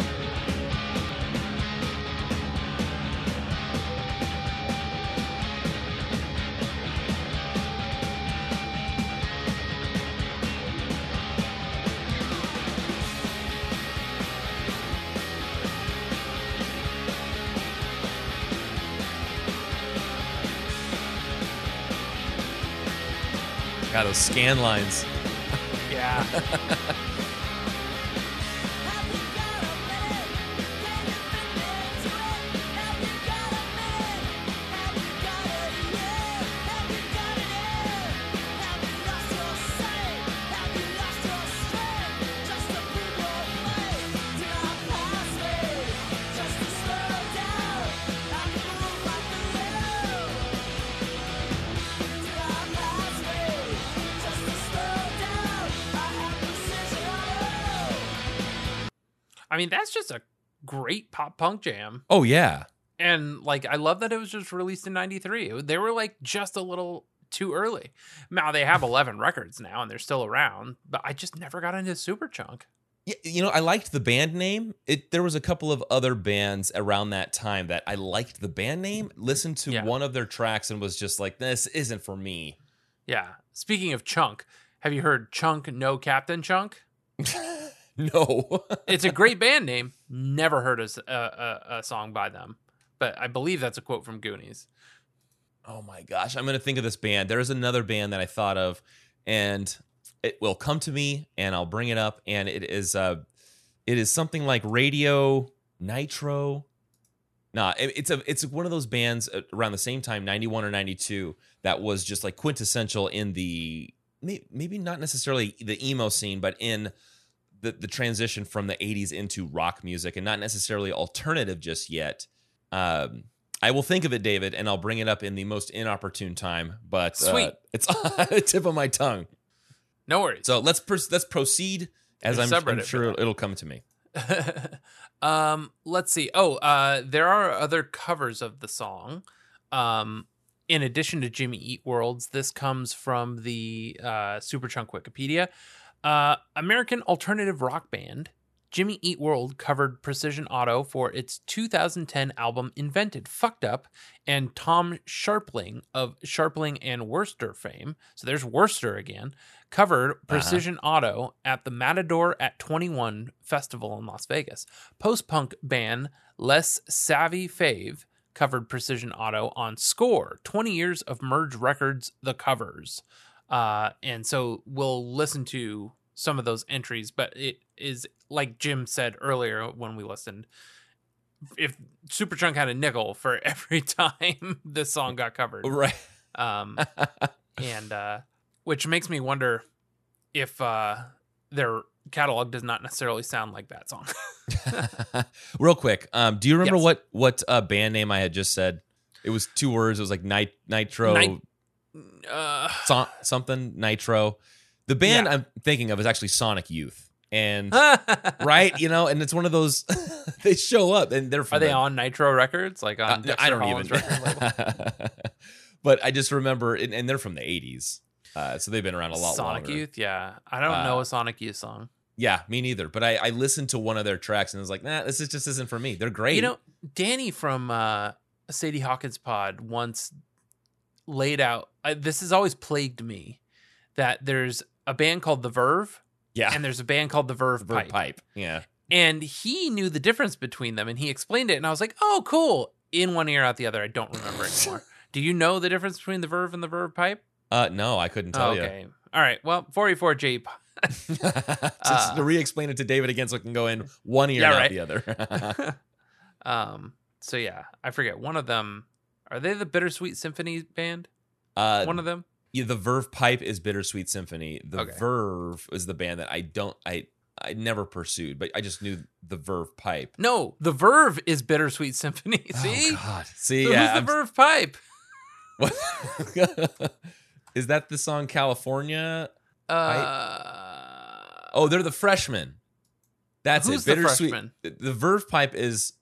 Scan lines. Yeah. I mean, that's just a great pop punk jam. Oh yeah, And like, I love that it was just released in 93. They were like just a little too early. Now they have 11 records now and they're still around, but I just never got into Superchunk. Y- you know, I liked the band name. It there was a couple of other bands around that time that I liked the band name. Listened to Yeah. one of their tracks and was just like, this isn't for me. Yeah. Speaking of Chunk, have you heard Chunk No Captain Chunk? no. It's a great band name. Never heard a song by them, but I believe that's a quote from Goonies. oh my gosh, I'm gonna think of this band. There is another band that I thought of, and it will come to me, and I'll bring it up. And it is uh, it is something like Radio Nitro. Nah, it- it's a it's one of those bands around the same time, 91 or 92, that was just like quintessential in the maybe not necessarily the emo scene, but in the the transition from the 80s into rock music, and not necessarily alternative just yet. Um, I will think of it, David, and I'll bring it up in the most inopportune time. But uh, Sweet. it's on the tip of my tongue. No worries. So let's pers- let's proceed as I'm, I'm sure it'll come to me. um, let's see. Oh, uh, there are other covers of the song. Um, in addition to Jimmy Eat Worlds, this comes from the uh, Superchunk Wikipedia. Uh, American alternative rock band Jimmy Eat World covered Precision Auto for its 2010 album Invented, Fucked Up, and Tom Scharpling of Scharpling and Wurster fame. So there's Wurster again. Covered Precision Auto at the Matador at 21 Festival in Las Vegas. Post punk band Les Savy Fav covered Precision Auto on Score 20 Years of Merge Records, The Covers. Uh, and so we'll listen to some of those entries, but it is like Jim said earlier when we listened. If Superchunk had a nickel for every time this song got covered, Right. um, and uh, which makes me wonder if uh, their catalog does not necessarily sound like that song. Real quick, um, do you remember Yes. what what uh, band name I had just said? It was two words. It was like nit- nitro Nit- uh, so- something nitro. The band Yeah. I'm thinking of is actually Sonic Youth, and right, you know, and it's one of those. they show up and they're from Are they the- on Nitro Records? Like on Uh, I don't Holland's even. record but I just remember, and, and they're from the '80s, uh, so they've been around a lot longer. Sonic longer. Youth, yeah. I don't know Uh, a Sonic Youth song. Yeah, me neither. But I, I listened to one of their tracks and was like, nah, this is just isn't for me. They're great. You know, Danny from uh, Sadie Hawkins Pod once laid out. Uh, this has always plagued me that there's a band called The Verve yeah, and there's a band called The Verve, Verve Pipe. pipe. Yeah, and he knew the difference between them and he explained it and i was like oh cool in one ear out the other i don't remember anymore do you know the difference between the verve and the verve pipe uh, no, I couldn't tell okay all right well 44j you. Just Uh, to re-explain it to David again, so it can go in one ear Yeah, right. the other. um so yeah i forget one of them are they the bittersweet symphony band uh, one of them yeah, the Verve pipe is Bittersweet Symphony. The Okay. Verve is the band that I don't, I, I never pursued, but I just knew the Verve pipe. no the verve is bittersweet symphony see Oh, God. See, So yeah, who's the I'm- verve pipe What? Is that the song California? uh Oh, they're the freshmen. That's Who's it. the Bittersweet. freshman? The, the Verve Pipe is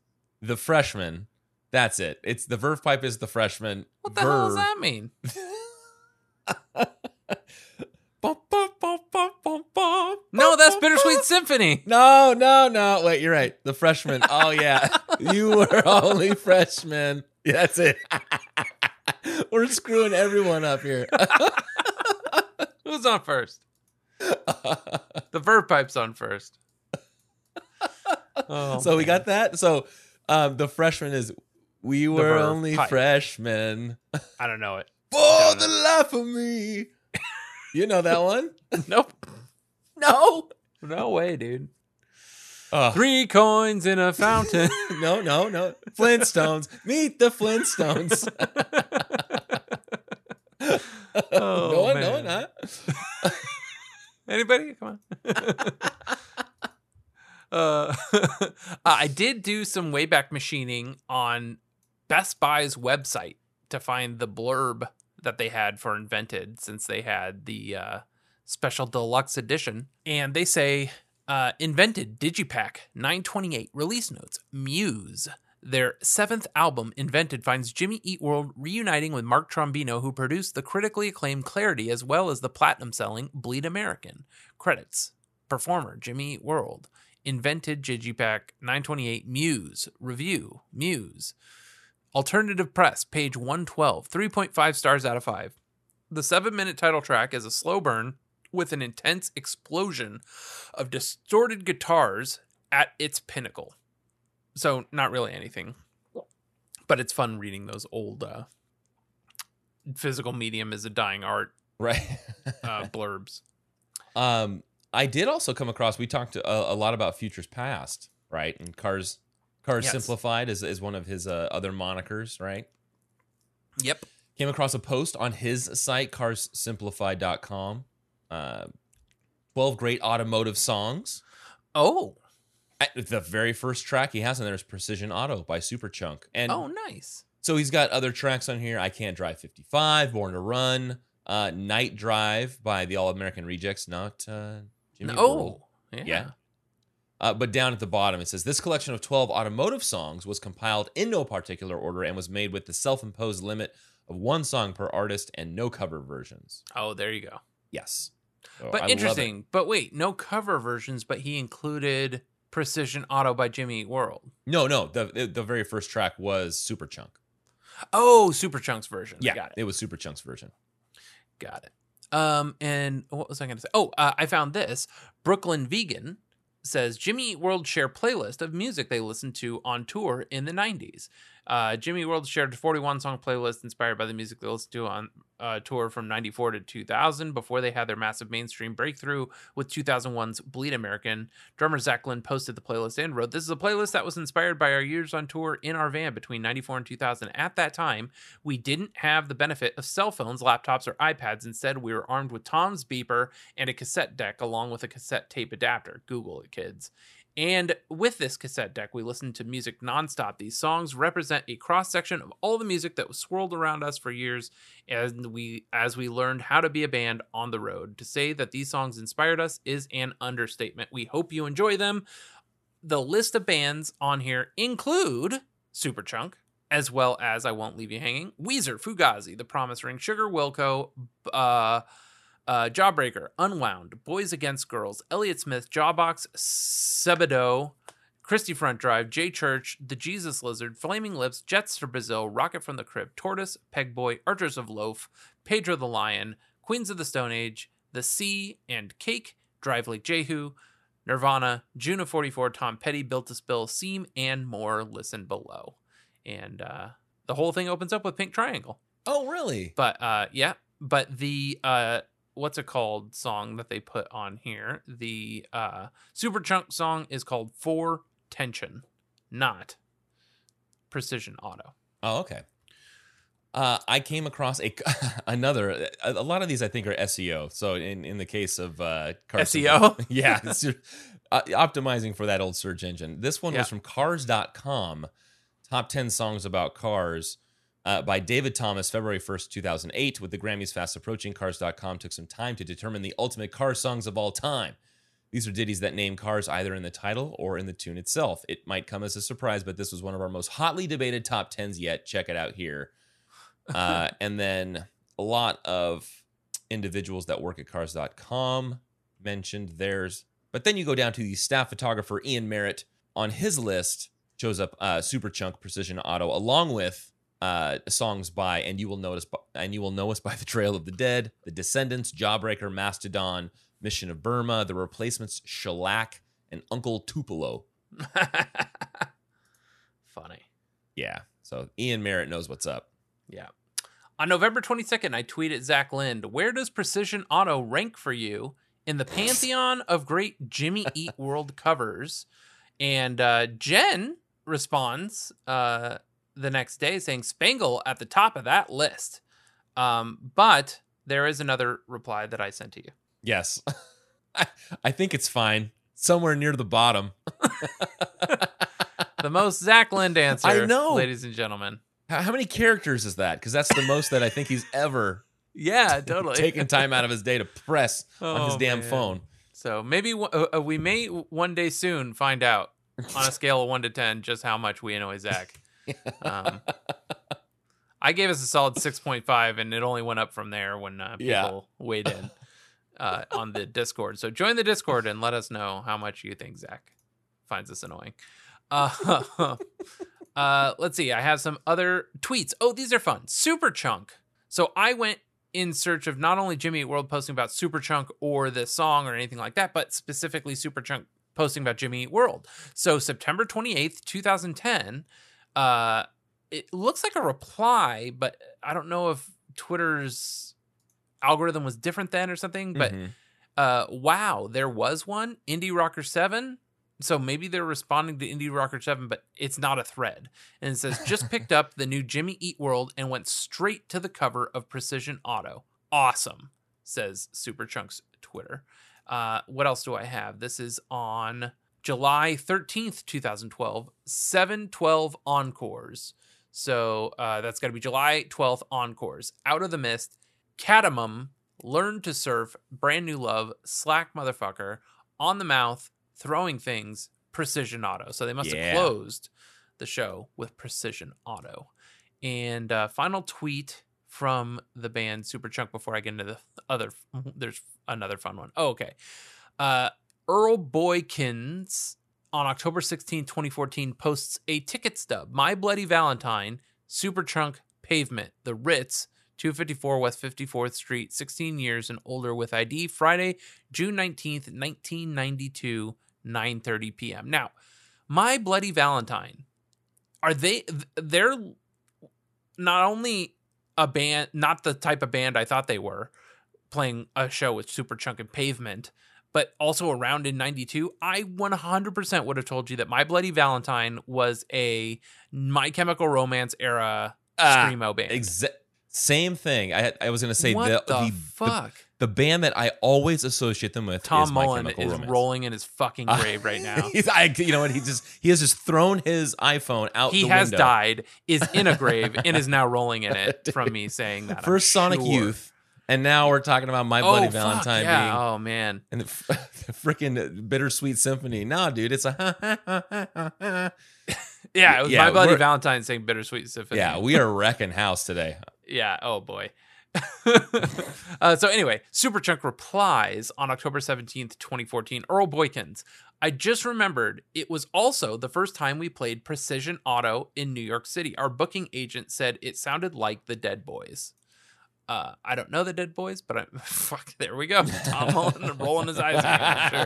the freshman. That's it. It's the Verve Pipe is the freshman. what the hell does that mean Bum, bum, bum, no that's bittersweet symphony No, no, no. Wait, you're right. The freshman. Oh yeah, you were only freshman. Yeah, that's it. We're screwing everyone up here. Who's on first? The Verve Pipe's on first. Oh, so we got that. So um, the freshman is we were verb only pipe. freshmen. I don't know it. For Don't the know. life of me. You know that one? Nope. No. No way, dude. Three coins in a fountain. no, no, no. Flintstones. Meet the Flintstones. Oh, no one, no one, huh? Anybody? Come on. uh, I did do some Wayback machining on Best Buy's website to find the blurb that they had for Invented since they had the uh, special deluxe edition. And they say uh, Invented Digipack 928 release notes Muse. Their seventh album, Invented, finds Jimmy Eat World reuniting with Mark Trombino, who produced the critically acclaimed Clarity as well as the platinum selling Bleed American. Credits Performer Jimmy Eat World. Invented Digipack 928 Muse. Review Muse. Alternative Press, page 112, 3.5 stars out of 5. The seven minute title track is a slow burn with an intense explosion of distorted guitars at its pinnacle. So, not really anything, but it's fun reading those old uh, physical medium is a dying art Right. uh, blurbs. Um, I did also come across. We talked a, a lot about futures past, right? And cars, cars Yes. simplified is is one of his uh, other monikers, right? Yep. Came across a post on his site, carssimplified.com. Uh, Twelve great automotive songs. Oh, I- The very first track he has on there is "Precision Auto" by Superchunk, and oh, nice. so he's got other tracks on here. I Can't Drive 55, Born to Run, uh, Night Drive by the All American Rejects, not uh, Jimmy World. Oh, yeah. Yeah. Uh, but down at the bottom, it says this collection of 12 automotive songs was compiled in no particular order and was made with the self imposed limit of one song per artist and no cover versions. Oh, there you go. Yes. So but it. interesting. But wait, no cover versions, but he included Precision Auto by Jimmy Eat World. No, no. The the very first track was Superchunk. Oh, Superchunk's version. Yeah, Got it. it was Superchunk's version. Got it. Um, and what was I going to say? Oh, uh, I found this. Brooklyn Vegan says Jimmy World share playlist of music they listened to on tour in the 90s. Uh, Jimmy World shared a 41 song playlist inspired by the music they listened to on uh, tour from 94 to 2000 before they had their massive mainstream breakthrough with 2001's Bleed American. Drummer Zach Lind posted the playlist and wrote, This is a playlist that was inspired by our years on tour in our van between 94 and 2000. At that time, we didn't have the benefit of cell phones, laptops, or iPads. Instead, we were armed with Tom's beeper and a cassette deck along with a cassette tape adapter. Google it, kids. And with this cassette deck, we listened to music nonstop. These songs represent a cross section of all the music that was swirled around us for years, and we as we learned how to be a band on the road. To say that these songs inspired us is an understatement. We hope you enjoy them. The list of bands on here include Superchunk, as well as I Won't Leave You Hanging, Weezer, Fugazi, The Promise Ring, Sugar Wilco, uh, uh, Jawbreaker, Unwound, Boys Against Girls, Elliott Smith, Jawbox, Sebadoh, Christie Front Drive, J Church, The Jesus Lizard, Flaming Lips, Jets for Brazil, Rocket from the Crypt, Tortoise, Pegboy, Archers of Loaf, Pedro the Lion, Queens of the Stone Age, The Sea and Cake, Drive Like Jehu, Nirvana, June of 44, Tom Petty, Built to Spill, Seam, and more. Listen below. And uh, the whole thing opens up with Pink Triangle. Oh, really? But uh yeah, but the uh what's it called song that they put on here? The uh Superchunk song is called For Tension, not Precision Auto. Oh, okay. Uh, I came across a another. A, a lot of these I think are SEO. So in in the case of uh, Carson, SEO? yeah, it's, uh, optimizing for that old search engine. This one Yeah. was from Cars.com. Top ten songs about cars. Uh, by David Thomas, February 1st, 2008. With the Grammys fast approaching, Cars.com took some time to determine the ultimate car songs of all time. These are ditties that name cars either in the title or in the tune itself. It might come as a surprise, but this was one of our most hotly debated top tens yet. Check it out here. Uh, and then a lot of individuals that work at cars.com mentioned theirs. But then you go down to the staff photographer Ian Merritt. On his list shows up uh, Superchunk Precision Auto, along with uh, songs by and you will notice and you will know us by the Trail of the Dead, The Descendents, Jawbreaker, Mastodon, Mission of Burma, The Replacements, Shellac, and Uncle Tupelo. Funny. Yeah, so Ian Merritt knows what's up. Yeah. On November 22nd, I tweeted Zach Lind, where does Precision Auto rank for you in the pantheon of great Jimmy Eat World covers? And uh, Jen responds uh, the next day saying Spangle at the top of that list. Um, but there is another reply that I sent to you. Yes, I, I think it's fine. Somewhere near the bottom. The most Zach Lind answer, I know. ladies and gentlemen. How, how many characters is that? Because that's the most that I think he's ever Yeah, totally. taking time out of his day to press on his Oh, damn man. phone. So maybe uh, uh, we may one day soon find out on a scale of one to ten just how much we annoy Zach. Um, I gave us a solid six point five, and it only went up from there when uh, people Yeah. weighed in uh, on the Discord. So join the Discord and let us know how much you think Zach finds us annoying. Uh, uh, let's see. I have some other tweets. Oh, these are fun. Superchunk. So I went in search of not only Jimmy World posting about Superchunk or the song or anything like that, but specifically Superchunk posting about Jimmy World. So September 28th, 2010, uh, it looks like a reply, but I don't know if Twitter's algorithm was different then or something. But Mhm. uh, wow, there was one Indie Rocker 7. So maybe they're responding to Indie Rocker 7, but it's not a thread. And it says, just picked up the new Jimmy Eat World and went straight to the cover of Precision Auto. Awesome, says Superchunk's Twitter. Uh, what else do I have? This is on July 13th, 2012, 712 Encores. So uh, that's got to be July 12th Encores. Out of the Mist, Cadmium, Learn to Surf, Brand New Love, Slack Motherfucker, On the Mouth, throwing things Precision Auto. So they must Yeah. have closed the show with Precision Auto. And uh, final tweet from the band Superchunk before I get into the other. There's another fun one. Oh, okay. Uh, Earl Boykins on October 16, 2014, posts a ticket stub. My Bloody Valentine, Superchunk Pavement, The Ritz, 254 West 54th Street, 16 years and older with ID, Friday, June 19th, 1992, 9:30 p.m. Now, My Bloody Valentine, are they they're not only a band, not the type of band I thought they were, playing a show with Superchunk and Pavement, but also around in 92, I 100% would have told you that My Bloody Valentine was a My Chemical Romance era Ah, screamo band. Exa- same thing. I I was going to say the, the, the, the fuck? the band that I always associate them with. Tom is My Mullen Chemical is Romance. rolling in his fucking Uh, grave right now. he's, I, you know what? He just he has just thrown his iPhone out. he the has window. died, is in a grave, and is now rolling in it from me saying that. I'm First Sonic sure. Youth, and now we're talking about My Bloody Oh, Bloody fuck, yeah. being Oh, man. and the, the freaking bittersweet symphony. Nah, dude, it's a Yeah, it was Yeah, My Bloody Valentine saying Bittersweet Symphony. yeah. We are wrecking house today. Yeah. Oh boy. uh, so anyway, Superchunk replies on October 17th, 2014. Earl Boykins. I just remembered it was also the first time we played Precision Auto in New York City. Our booking agent said it sounded like the Dead Boys. Uh, I don't know the Dead Boys, but I fuck. There we go. Tom Mullen rolling his eyes again, for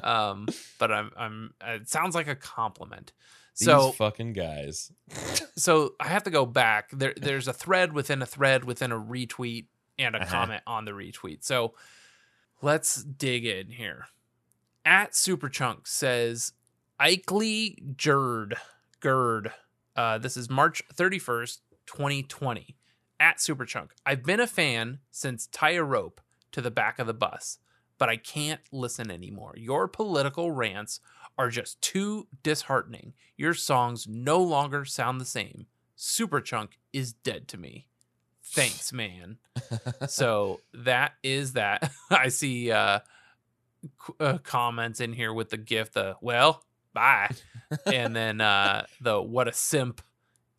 sure. Um, but I'm, I'm. It sounds like a compliment. These So fucking guys. so I have to go back. There, there's a thread within a thread within a retweet and a Uh-huh. comment on the retweet. So let's dig in here. At Superchunk says Ikely Gerd Gerd. Uh, this is March 31st, 2020. At Superchunk. I've been a fan since Tie a Rope to the back of the bus, but I can't listen anymore. Your political rants are just too disheartening. Your songs no longer sound the same. Superchunk is dead to me. Thanks, man. so that is that. I see uh, uh comments in here with the gift the well, bye. and then uh the what a simp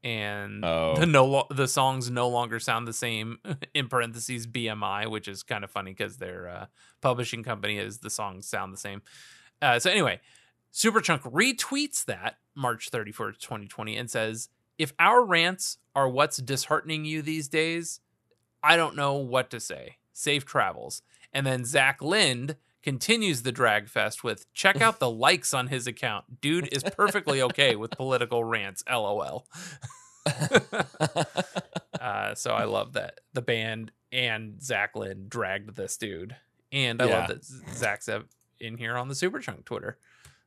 and Oh. the no the songs no longer sound the same in parentheses BMI, which is kind of funny because their uh, publishing company is the songs sound the same. Uh, so anyway, Superchunk retweets that March 31st, 2020, and says, If our rants are what's disheartening you these days, I don't know what to say. Safe travels. And then Zach Lind continues the drag fest with check out the likes on his account. Dude is perfectly okay with political rants. LOL. uh, so I love that the band and Zach Lind dragged this dude. And I Yeah. love that Zach's in here on the Superchunk Twitter.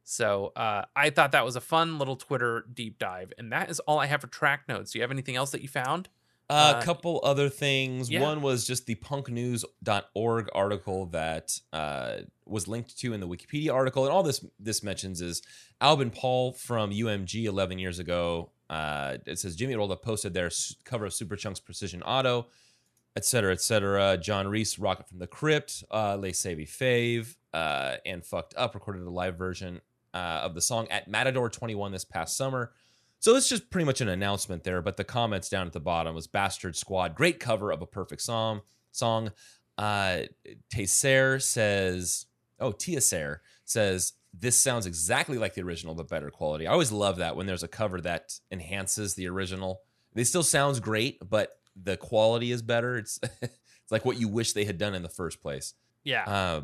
So uh, I thought that was a fun little Twitter deep dive. And that is all I have for track notes. Do you have anything else that you found? A Uh, couple other things. yeah. One was just the punknews.org article that uh, was linked to in the Wikipedia article. And all this this mentions is Albin Paul from UMG 11 years ago. Uh, it says Jimmy Rolda posted their cover of Superchunk's Precision Auto, et cetera, et cetera. John Reis, Rocket from the Crypt, uh, Les Savy Fav, uh, and Fucked Up recorded a live version uh, of the song at Matador 21 this past summer. So it's just pretty much an announcement there, but the comments down at the bottom was Bastard Squad, great cover of a perfect song. Song. Uh Tesser says, oh, Tiaser says, this sounds exactly like the original, but better quality. I always love that when there's a cover that enhances the original. They still sounds great, but the quality is better. It's it's like what you wish they had done in the first place. Yeah. Uh,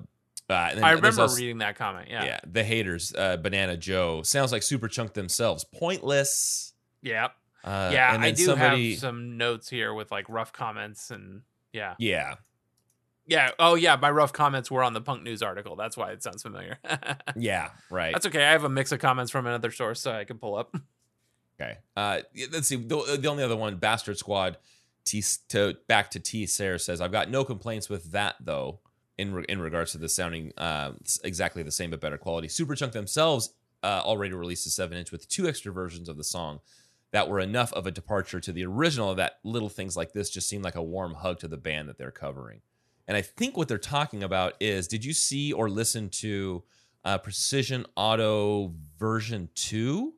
uh, I remember also- reading that comment. Yeah. yeah, the haters, uh, Banana Joe sounds like Superchunk themselves. Pointless. Yeah. Uh, yeah. I do somebody, have some notes here with like rough comments and yeah. Yeah, Yeah. Oh, yeah. My rough comments were on the Punk News article. That's why it sounds familiar. yeah, right. That's okay. I have a mix of comments from another source so I can pull up. okay. Uh, let's see. The, the only other one, Bastard Squad. T to back to T. Sarah says, "I've got no complaints with that though." In re- in regards to the sounding uh, exactly the same but better quality, Superchunk themselves uh, already released a seven inch with two extra versions of the song that were enough of a departure to the original that little things like this just seem like a warm hug to the band that they're covering. And I think what they're talking about is did you see or listen to uh, Precision Auto version two.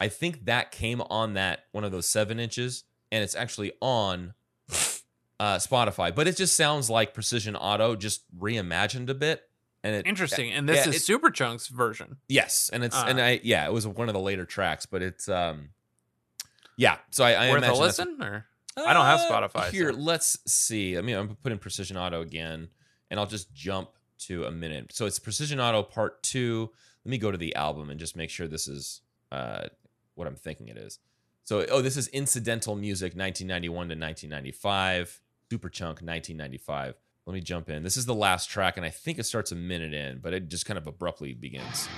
I think that came on that one of those seven inches, and it's actually on uh, Spotify. But it just sounds like Precision Auto just reimagined a bit. And it, Interesting. And this yeah, is it- Superchunk's version. Yes, and it's Ah. and I yeah, it was one of the later tracks, but it's um, yeah. So I, I Worth a listen? Or I don't have Uh, Spotify, Here, so- let's see. I mean, I'm putting Precision Auto again, and I'll just jump to a minute. So it's Precision Auto Part Two. Let me go to the album and just make sure this is uh, what I'm thinking it is. So, oh, this is incidental music, 1991 to 1995. Superchunk, 1995. Let me jump in. This is the last track, and I think it starts a minute in, but it just kind of abruptly begins.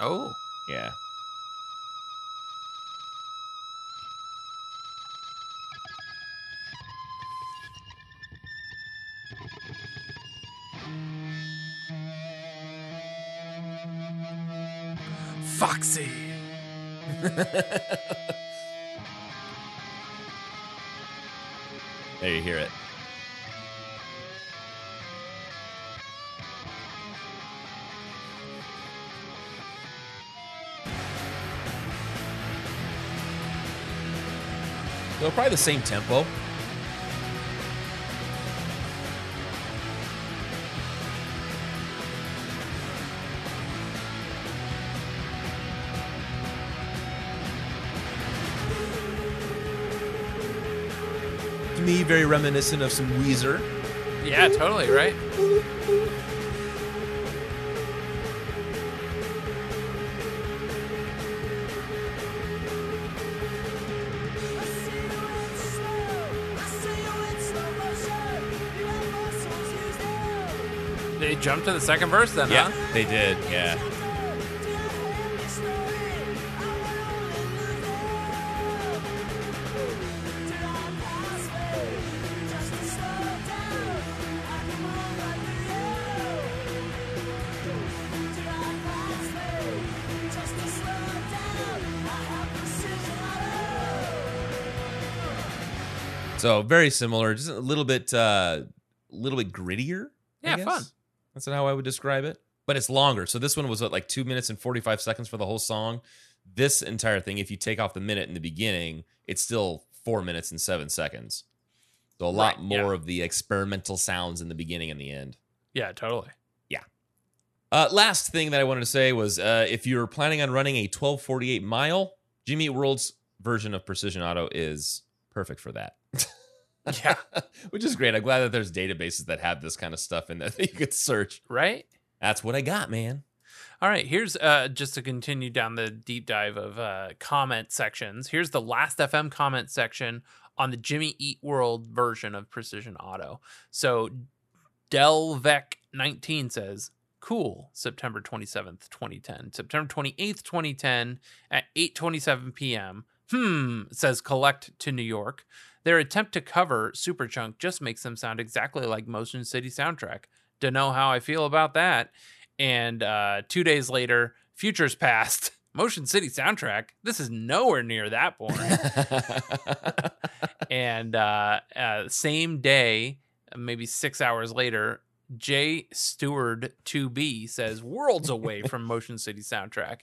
oh, Yeah. Foxy. There you hear it. So probably the same tempo. Very reminiscent of some Weezer. Yeah, totally, right? They jumped to the second verse then, Yeah, huh? they did. Yeah. So very similar, just a little bit, uh, a little bit grittier. Yeah, fun. That's not how I would describe it. But it's longer. So this one was what, like two minutes and forty five seconds for the whole song. This entire thing, if you take off the minute in the beginning, it's still four minutes and seven seconds. So a lot Right, yeah. more of the experimental sounds in the beginning and the end. Yeah, totally. Yeah. Uh, last thing that I wanted to say was uh, if you're planning on running a 1248 mile, Jimmy World's version of Precision Auto is perfect for that. Yeah. Which is great. I'm glad that there's databases that have this kind of stuff in there that you could search. Right? That's what I got, man. All right, here's uh, just to continue down the deep dive of uh, comment sections. Here's the Last.fm comment section on the Jimmy Eat World version of Precision Auto. So Delvec19 says, "Cool." September 27th, 2010. September 28th, 2010 at 8:27 p.m. Hmm, says collect to New York. Their attempt to cover Superchunk just makes them sound exactly like Motion City soundtrack. Don't know how I feel about that. And uh, two days later, Futures Past, Motion City soundtrack. This is nowhere near that boring. and uh, uh, same day, maybe six hours later, Jay Stewart 2B says worlds away from Motion City soundtrack.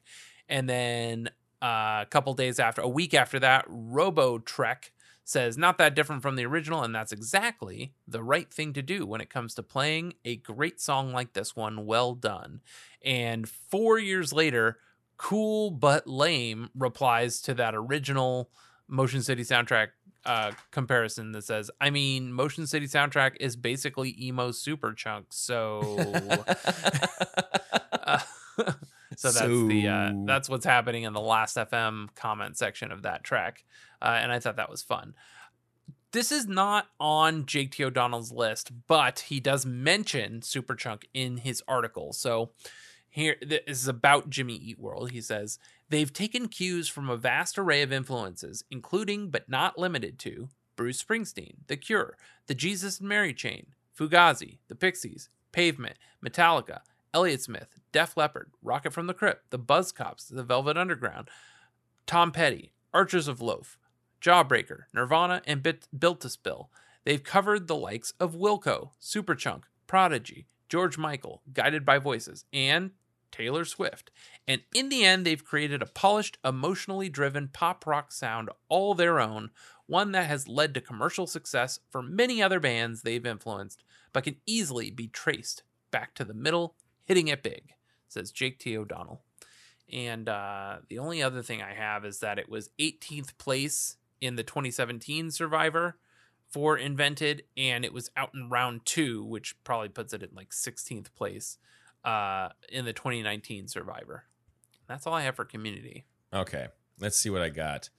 And then uh, a couple days after, a week after that, Robo Trek says not that different from the original, and that's exactly the right thing to do when it comes to playing a great song like this one. Well done. And four years later, Cool But Lame replies to that original Motion City soundtrack uh, comparison that says, I mean, Motion City soundtrack is basically emo Superchunk. So. Uh, so that's the uh, that's what's happening in the Last.fm comment section of that track, uh, and I thought that was fun. This is not on Jake T. O'Donnell's list, but he does mention Superchunk in his article. So here, this is about Jimmy Eat World. He says they've taken cues from a vast array of influences, including but not limited to Bruce Springsteen, The Cure, The Jesus and Mary Chain, Fugazi, The Pixies, Pavement, Metallica, Elliott Smith, Def Leppard, Rocket from the Crypt, The Buzzcocks, The Velvet Underground, Tom Petty, Archers of Loaf, Jawbreaker, Nirvana, and Bit- Built to Spill. They've covered the likes of Wilco, Superchunk, Prodigy, George Michael, Guided by Voices, and Taylor Swift. And in the end, they've created a polished, emotionally driven pop rock sound all their own, one that has led to commercial success for many other bands they've influenced, but can easily be traced back to the middle, hitting it big, says Jake T. O'Donnell. And uh, the only other thing I have is that it was 18th place in the 2017 Survivor for Invented, and it was out in round two, which probably puts it in like 16th place uh, in the 2019 Survivor. That's all I have for Community. Okay, let's see what I got.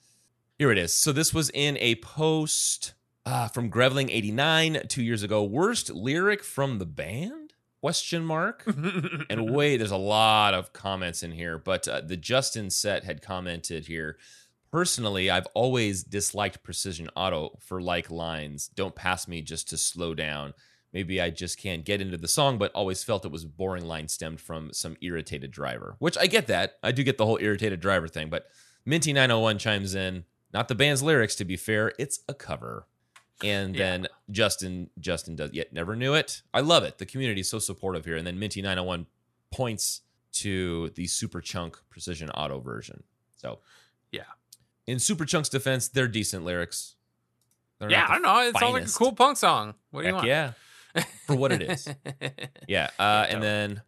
Here it is. So this was in a post uh, from Grevling eighty nine two years ago. Worst lyric from the band? Question mark. and wait, there's a lot of comments in here, but uh, the Justin set had commented here. Personally, I've always disliked Precision Auto for like lines. Don't pass me just to slow down. Maybe I just can't get into the song, but always felt it was boring line stemmed from some irritated driver. Which I get that. I do get the whole irritated driver thing, but Minty 901 chimes in. Not the band's lyrics, to be fair. It's a cover. And Yeah. then Justin, Justin does yet never knew it. I love it. The community is so supportive here. And then Minty 901 points to the Superchunk Precision Auto version. So Yeah. In Superchunk's defense, they're decent lyrics. They're yeah, I don't know. It sounds like a cool punk song. What do you want? yeah. For what it is. Yeah. Uh, and then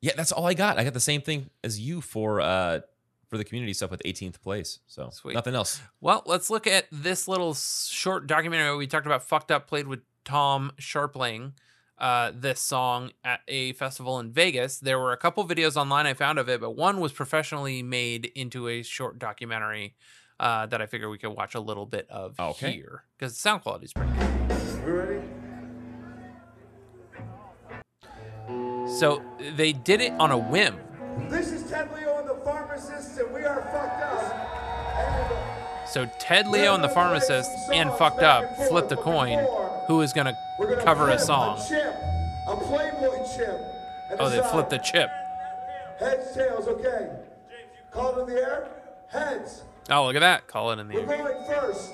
yeah, that's all I got. I got the same thing as you for uh for the community stuff with 18th place. So Sweet. nothing else. Well, let's look at this little short documentary we talked about. Fucked Up played with Tom Scharpling. Uh, this song at a festival in Vegas. There were a couple videos online I found of it, but one was professionally made into a short documentary uh, that I figure we could watch a little bit of Okay. here because the sound quality is pretty good. We ready? So they did it on a whim. This is Ted Leo and we are fucked up. So Ted Leo and the pharmacist and Fucked Up flipped a coin. Who is gonna cover a song? A chip, a Playboy chip. Oh, they flipped the chip. Heads, tails, okay. Call it in the air. Heads. Oh, look at that. Call it in the We're air. going first.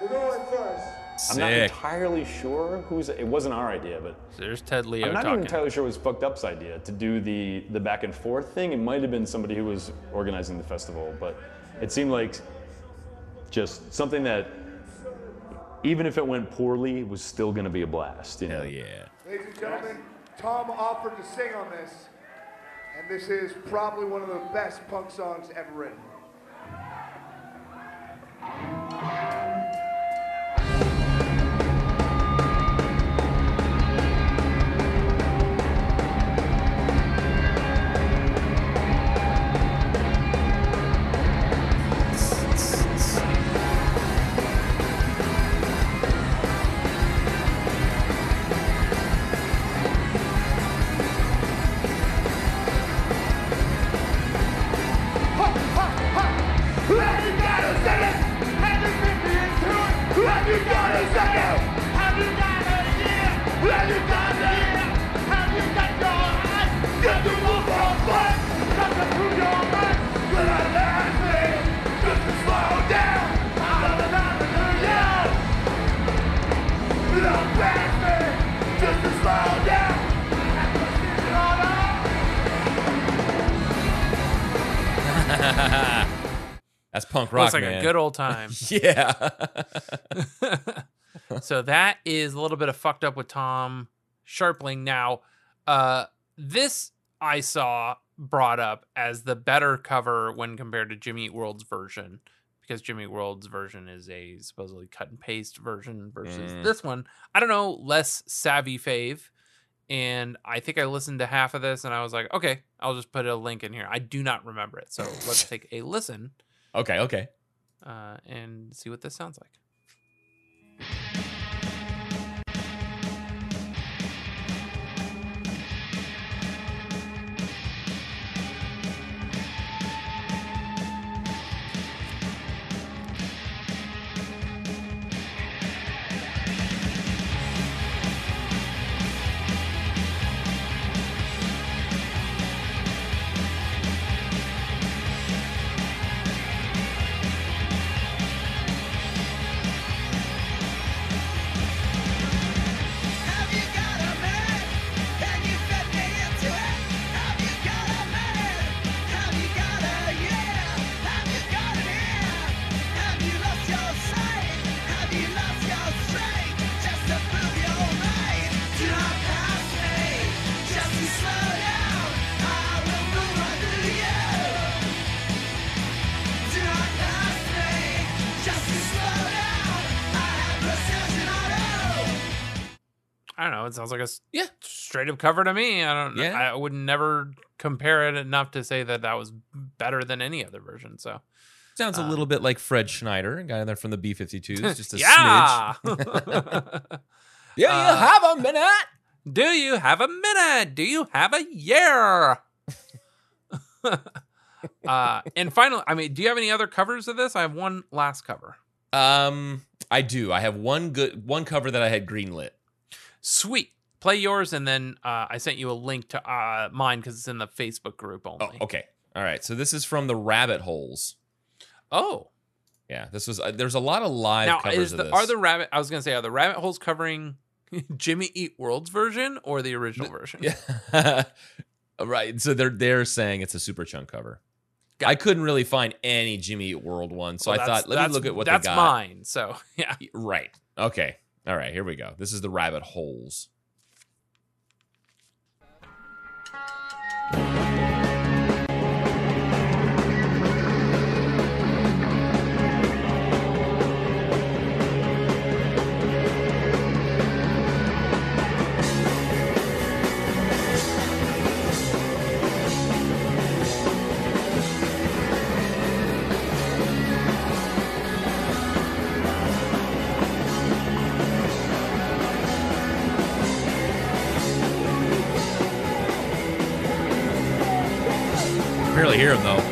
We're going first. I'm not entirely sure who's. It wasn't our idea, but there's Ted Leo I'm not talking. even entirely sure it was Fucked Up's idea to do the the back and forth thing. It might have been somebody who was organizing the festival, but it seemed like just something that, even if it went poorly, was still going to be a blast. You know? Hell yeah. Ladies and gentlemen, Tom offered to sing on this, and this is probably one of the best punk songs ever written. Have you got a second? Have you got a year? Have you got a year? Have you got your eyes? Did you move on foot? Just to prove your mind? Just to slow down? I don't know how to do you. You don't. Just to slow down. Ha ha ha ha. That's punk rock, Looks like man. a good old time. yeah. so that is a little bit of fucked up with Tom Scharpling. Now, uh, this I saw brought up as the better cover when compared to Jimmy Eat World's version, because Jimmy Eat World's version is a supposedly cut and paste version versus Mm. this one. I don't know, Les Savy Fav. And I think I listened to half of this and I was like, okay, I'll just put a link in here. I do not remember it. So let's take a listen okay, okay. uh, and see what this sounds like. Sounds like a Yeah. straight up cover to me. I don't. Yeah. I would never compare it enough to say that that was better than any other version. So Sounds a Uh, little bit like Fred Schneider, a guy there from the B-52s, just a smidge. yeah. Yeah, Uh, you have a minute. Do you have a minute? Do you have a year? uh, and finally, I mean, do you have any other covers of this? I have one last cover. Um, I do. I have one good one cover that I had greenlit. Sweet. Play yours, and then uh, I sent you a link to uh, mine because it's in the Facebook group only. Oh, okay. All right. So this is from the Rabbit Holes. Oh. Yeah, this was. Uh, there's a lot of live now covers is of this. are the rabbit? I was gonna say are the rabbit holes covering Jimmy Eat World's version or the original version? Yeah. right. So they're they're saying it's a Superchunk cover. Got I it. couldn't really find any Jimmy Eat World one, so Well, I thought let me look at what that's they got. mine. So yeah, Right. Okay. All right. Here we go. This is the Rabbit Holes. Barely hear him though.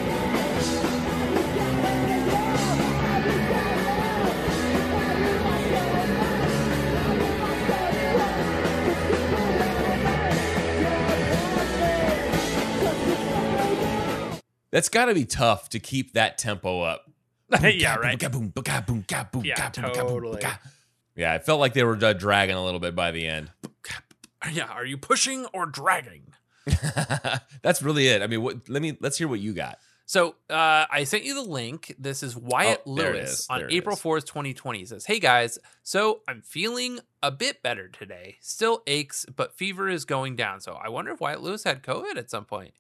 That's got to be tough to keep that tempo up. yeah, right. Yeah, totally. Yeah, it felt like they were uh, dragging a little bit by the end. Yeah, are you pushing or dragging? That's really it. I mean, what, let me let's hear what you got. So uh, I sent you the link. This is Wyatt Oh, Lewis is. on April 4th, 2020. He says, Hey guys, so I'm feeling a bit better today. Still aches, but fever is going down. So I wonder if Wyatt Lewis had COVID at some point.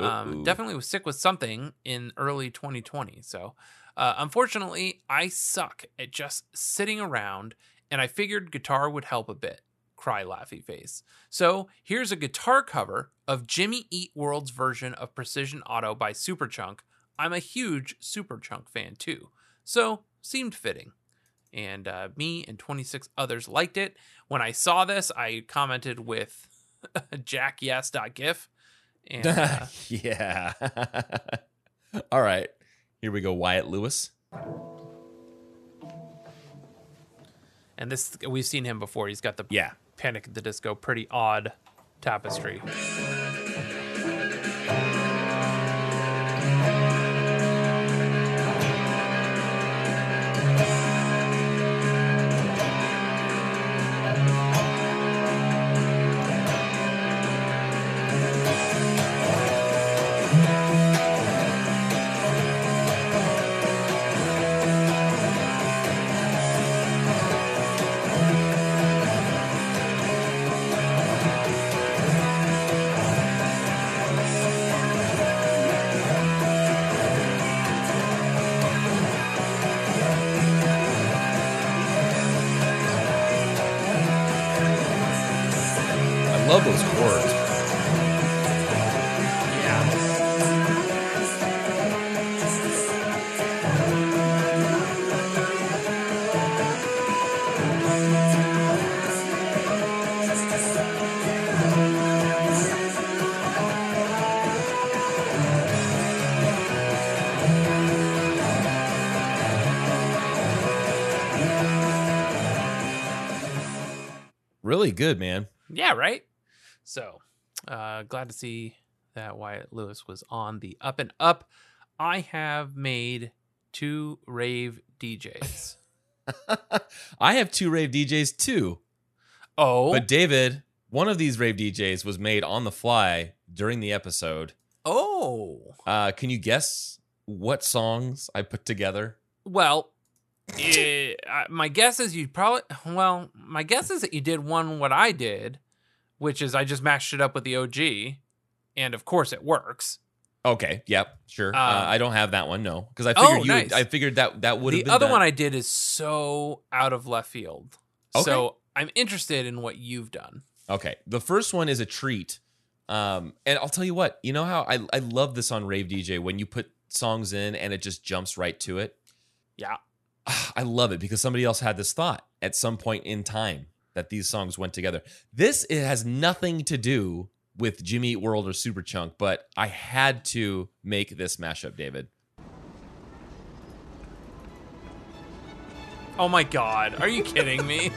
Um, definitely was sick with something in early 2020. So uh, unfortunately, I suck at just sitting around, and I figured guitar would help a bit. Cry laughy face. So here's a guitar cover of Jimmy Eat World's version of Precision Auto by Superchunk. I'm a huge Superchunk fan too, so seemed fitting. And uh, me and 26 others liked it. When I saw this, I commented with jackyes.gif. And uh, yeah. All right. Here we go, Wyatt Lewis. and this we've seen him before. He's got the Yeah. Panic at the Disco pretty odd tapestry. Really good, man. Yeah, right? So, uh, glad to see that Wyatt Lewis was on the up and up. I have made two rave DJs. I have two rave DJs too. Oh, But David, one of these rave DJs was made on the fly during the episode. oh, Uh, can you guess what songs I put together? well, eh, uh, my guess is you probably, well, my guess is that you did one what I did, which is I just mashed it up with the OG, and of course it works. Okay, yep, sure. uh, Um, I don't have that one, no, because I Oh, figured you. nice. I figured that that would have The other done. one I did is so out of left field. Okay. So I'm interested in what you've done. Okay. The first one is a treat. Um, and I'll tell you what, you know how I, I love this on Rave DJ when you put songs in and it just jumps right to it. Yeah. I love it because somebody else had this thought at some point in time that these songs went together. This it has nothing to do with Jimmy Eat World or Superchunk, but I had to make this mashup, David. Oh my god, are you kidding me? and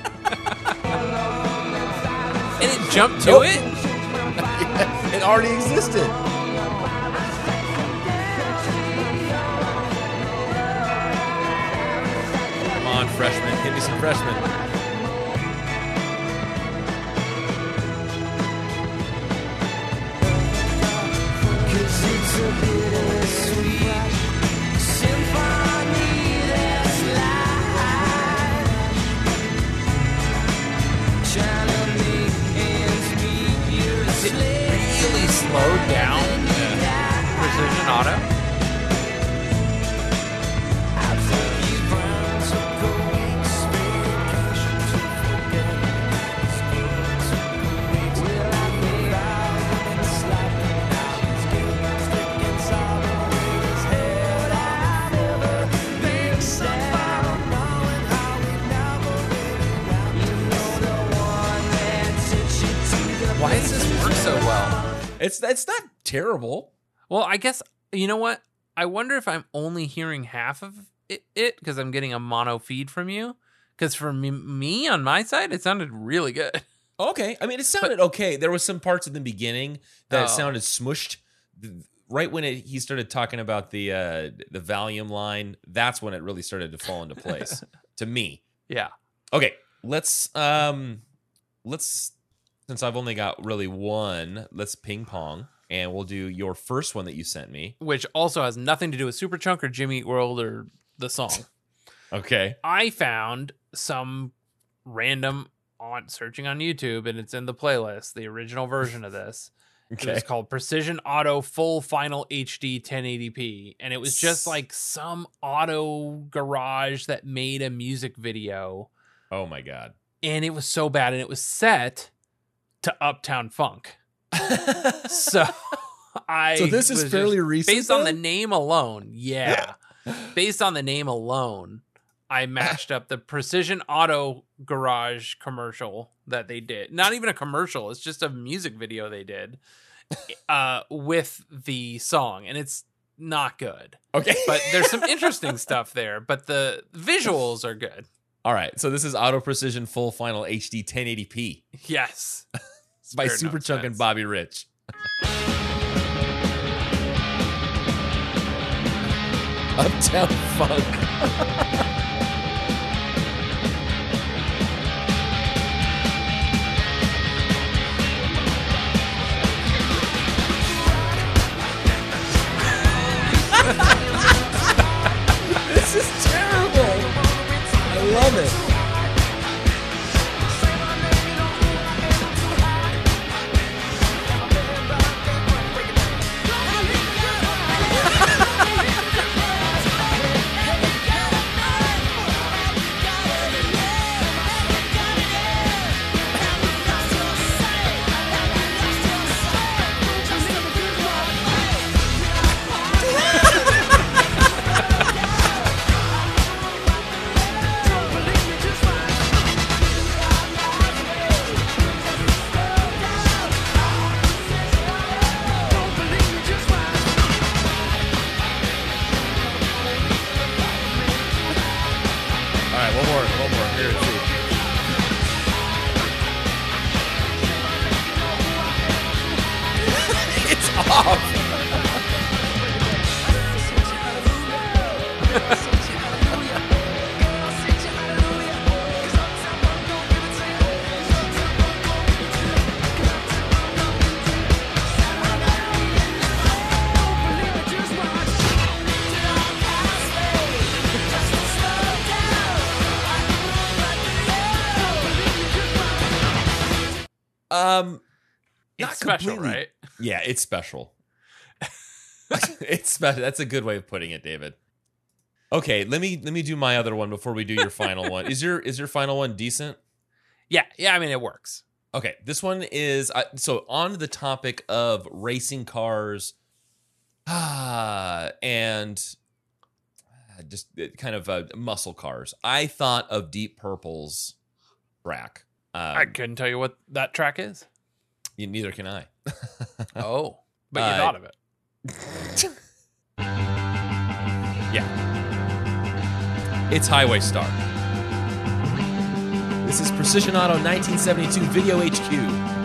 it jumped to Nope. it? It already existed. Freshman. Me some freshmen. It really slowed down uh, Precision Auto? Terrible. Well, I guess you know what? I wonder if I'm only hearing half of it because I'm getting a mono feed from you. Because for me, me on my side, it sounded really good. Okay. I mean, it sounded okay. There was some parts in the beginning that Oh. sounded smushed. Right when it, he started talking about the uh, the Valium line, that's when it really started to fall into place to me. Yeah. Okay, let's um let's since I've only got really one, let's ping pong and we'll do your first one that you sent me. Which also has nothing to do with Superchunk or Jimmy Eat World or the song. Okay. I found some random on searching on YouTube, and it's in the playlist, the original version of this. It Okay. was called Precision Auto Full Final HD 1080p. And it was just like some auto garage that made a music video. Oh my god. And it was so bad. And it was set to Uptown Funk. So I. So this is fairly recent, Based on the name alone. Yeah. based on the name alone, I matched up the Precision Auto Garage commercial that they did. Not even a commercial, it's just a music video they did uh, with the song, and it's not good. Okay. But there's some interesting stuff there, but the visuals are good. All right. So this is Auto Precision Full Final HD 1080p Yes. By Superchunk and. Bobby Rich. Uptown Funk. special, right? yeah, it's special. it's special. That's a good way of putting it, David. Okay, let me let me do my other one before we do your final one. Is your is your final one decent? Yeah, yeah. I mean, it works. Okay, this one is uh, so on the topic of racing cars, ah, and uh, just uh, kind of uh, muscle cars. I thought of Deep Purple's track. Um, I couldn't tell you what that track is. neither can I. Oh, but you Uh, thought of it. Yeah. It's Highway Star. This is Precision Auto 1972 Video HQ.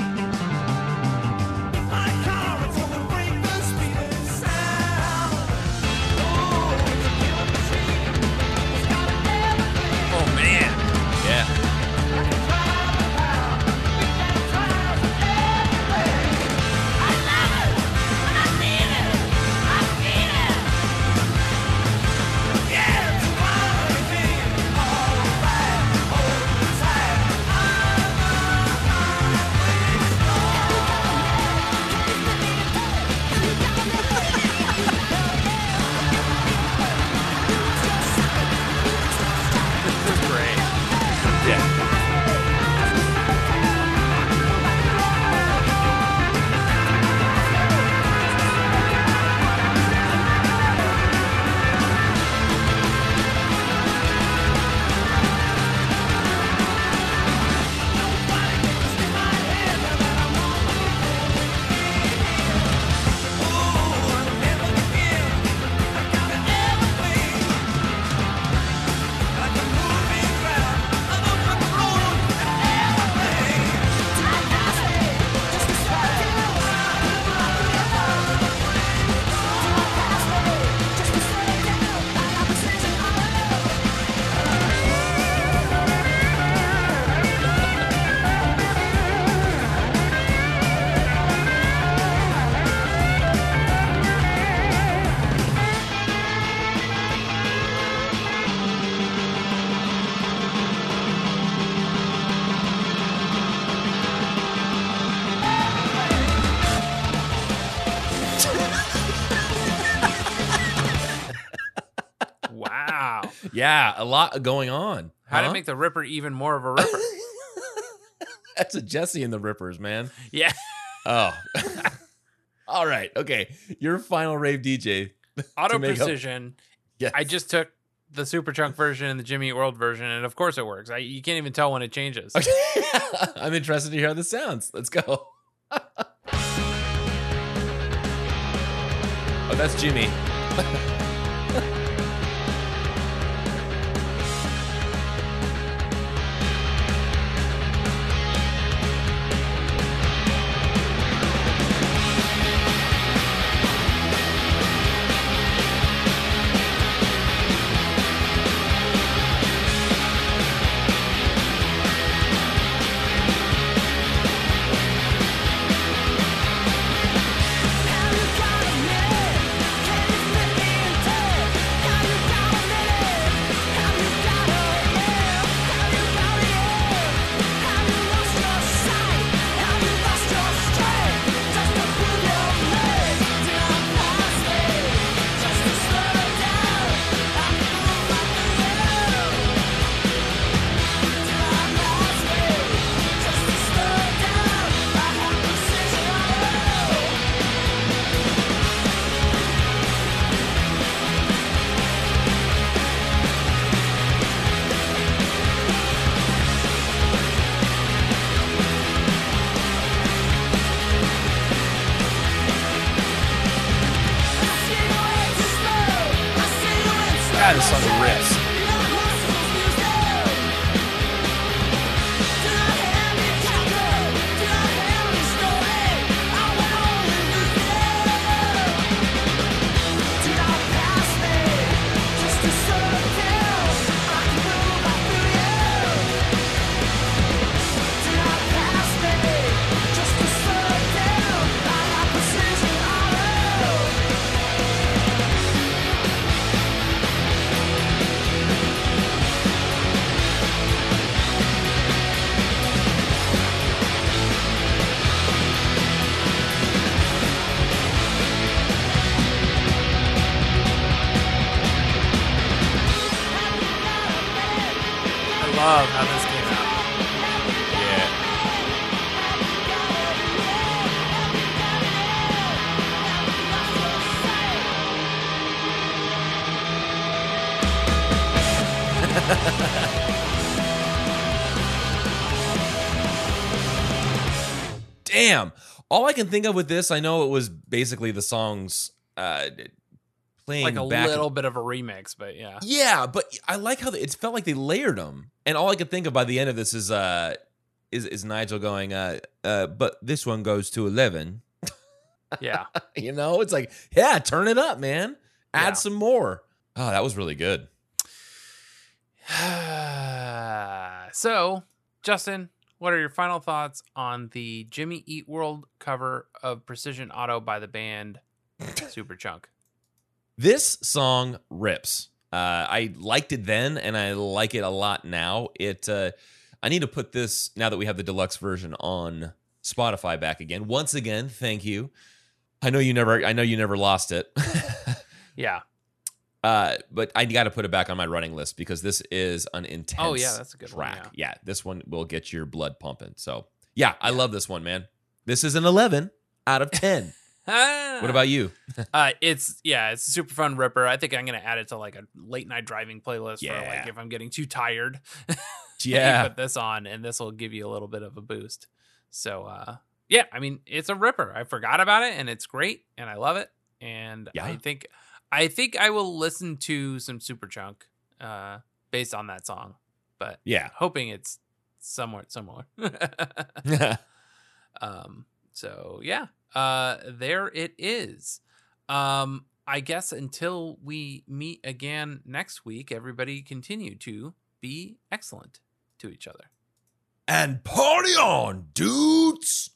Yeah, a lot going on. How huh? to make the Ripper even more of a Ripper? That's a Jesse and the Rippers, man. yeah. Oh. All right. Okay. Your final rave DJ. Auto To make up- Precision. Yes. I just took the Superchunk version and the Jimmy Eat World version, and of course it works. I, you can't even tell when it changes. Okay. I'm interested to hear how this sounds. Let's go. oh, that's Jimmy. All I can think of with this, I know it was basically the songs uh, playing like a little bit of a remix, but yeah. Yeah, but I like how they, it felt like they layered them. And all I could think of by the end of this is uh is is Nigel going uh uh but this one goes to 11. Yeah. you know, it's like, yeah, turn it up, man. Add Yeah. some more. Oh, that was really good. so, Justin, what are your final thoughts on the Jimmy Eat World cover of Precision Auto by the band Superchunk? This song rips. Uh, I liked it then, and I like it a lot now. It. Uh, I need to put this now that we have the deluxe version on Spotify back again. Once again, thank you. I know you never. I know you never lost it. Yeah. Uh, but I got to put it back on my running list because this is an intense. Oh, yeah, that's a good one, track. yeah, this one will get your blood pumping. So yeah, I love this one, man. This is an eleven out of ten. what about you? Uh, it's yeah, it's a super fun ripper. I think I'm gonna add it to like a late night driving playlist for like if I'm getting too tired. Yeah. put this on, and this will give you a little bit of a boost. So uh, yeah, I mean, it's a ripper. I forgot about it, and it's great, and I love it. And Yeah. I think I think I will listen to some Superchunk uh, based on that song, but Yeah. hoping it's somewhat similar. Um, so yeah, uh, there it is. Um, I guess until we meet again next week, everybody continue to be excellent to each other. and party on, dudes.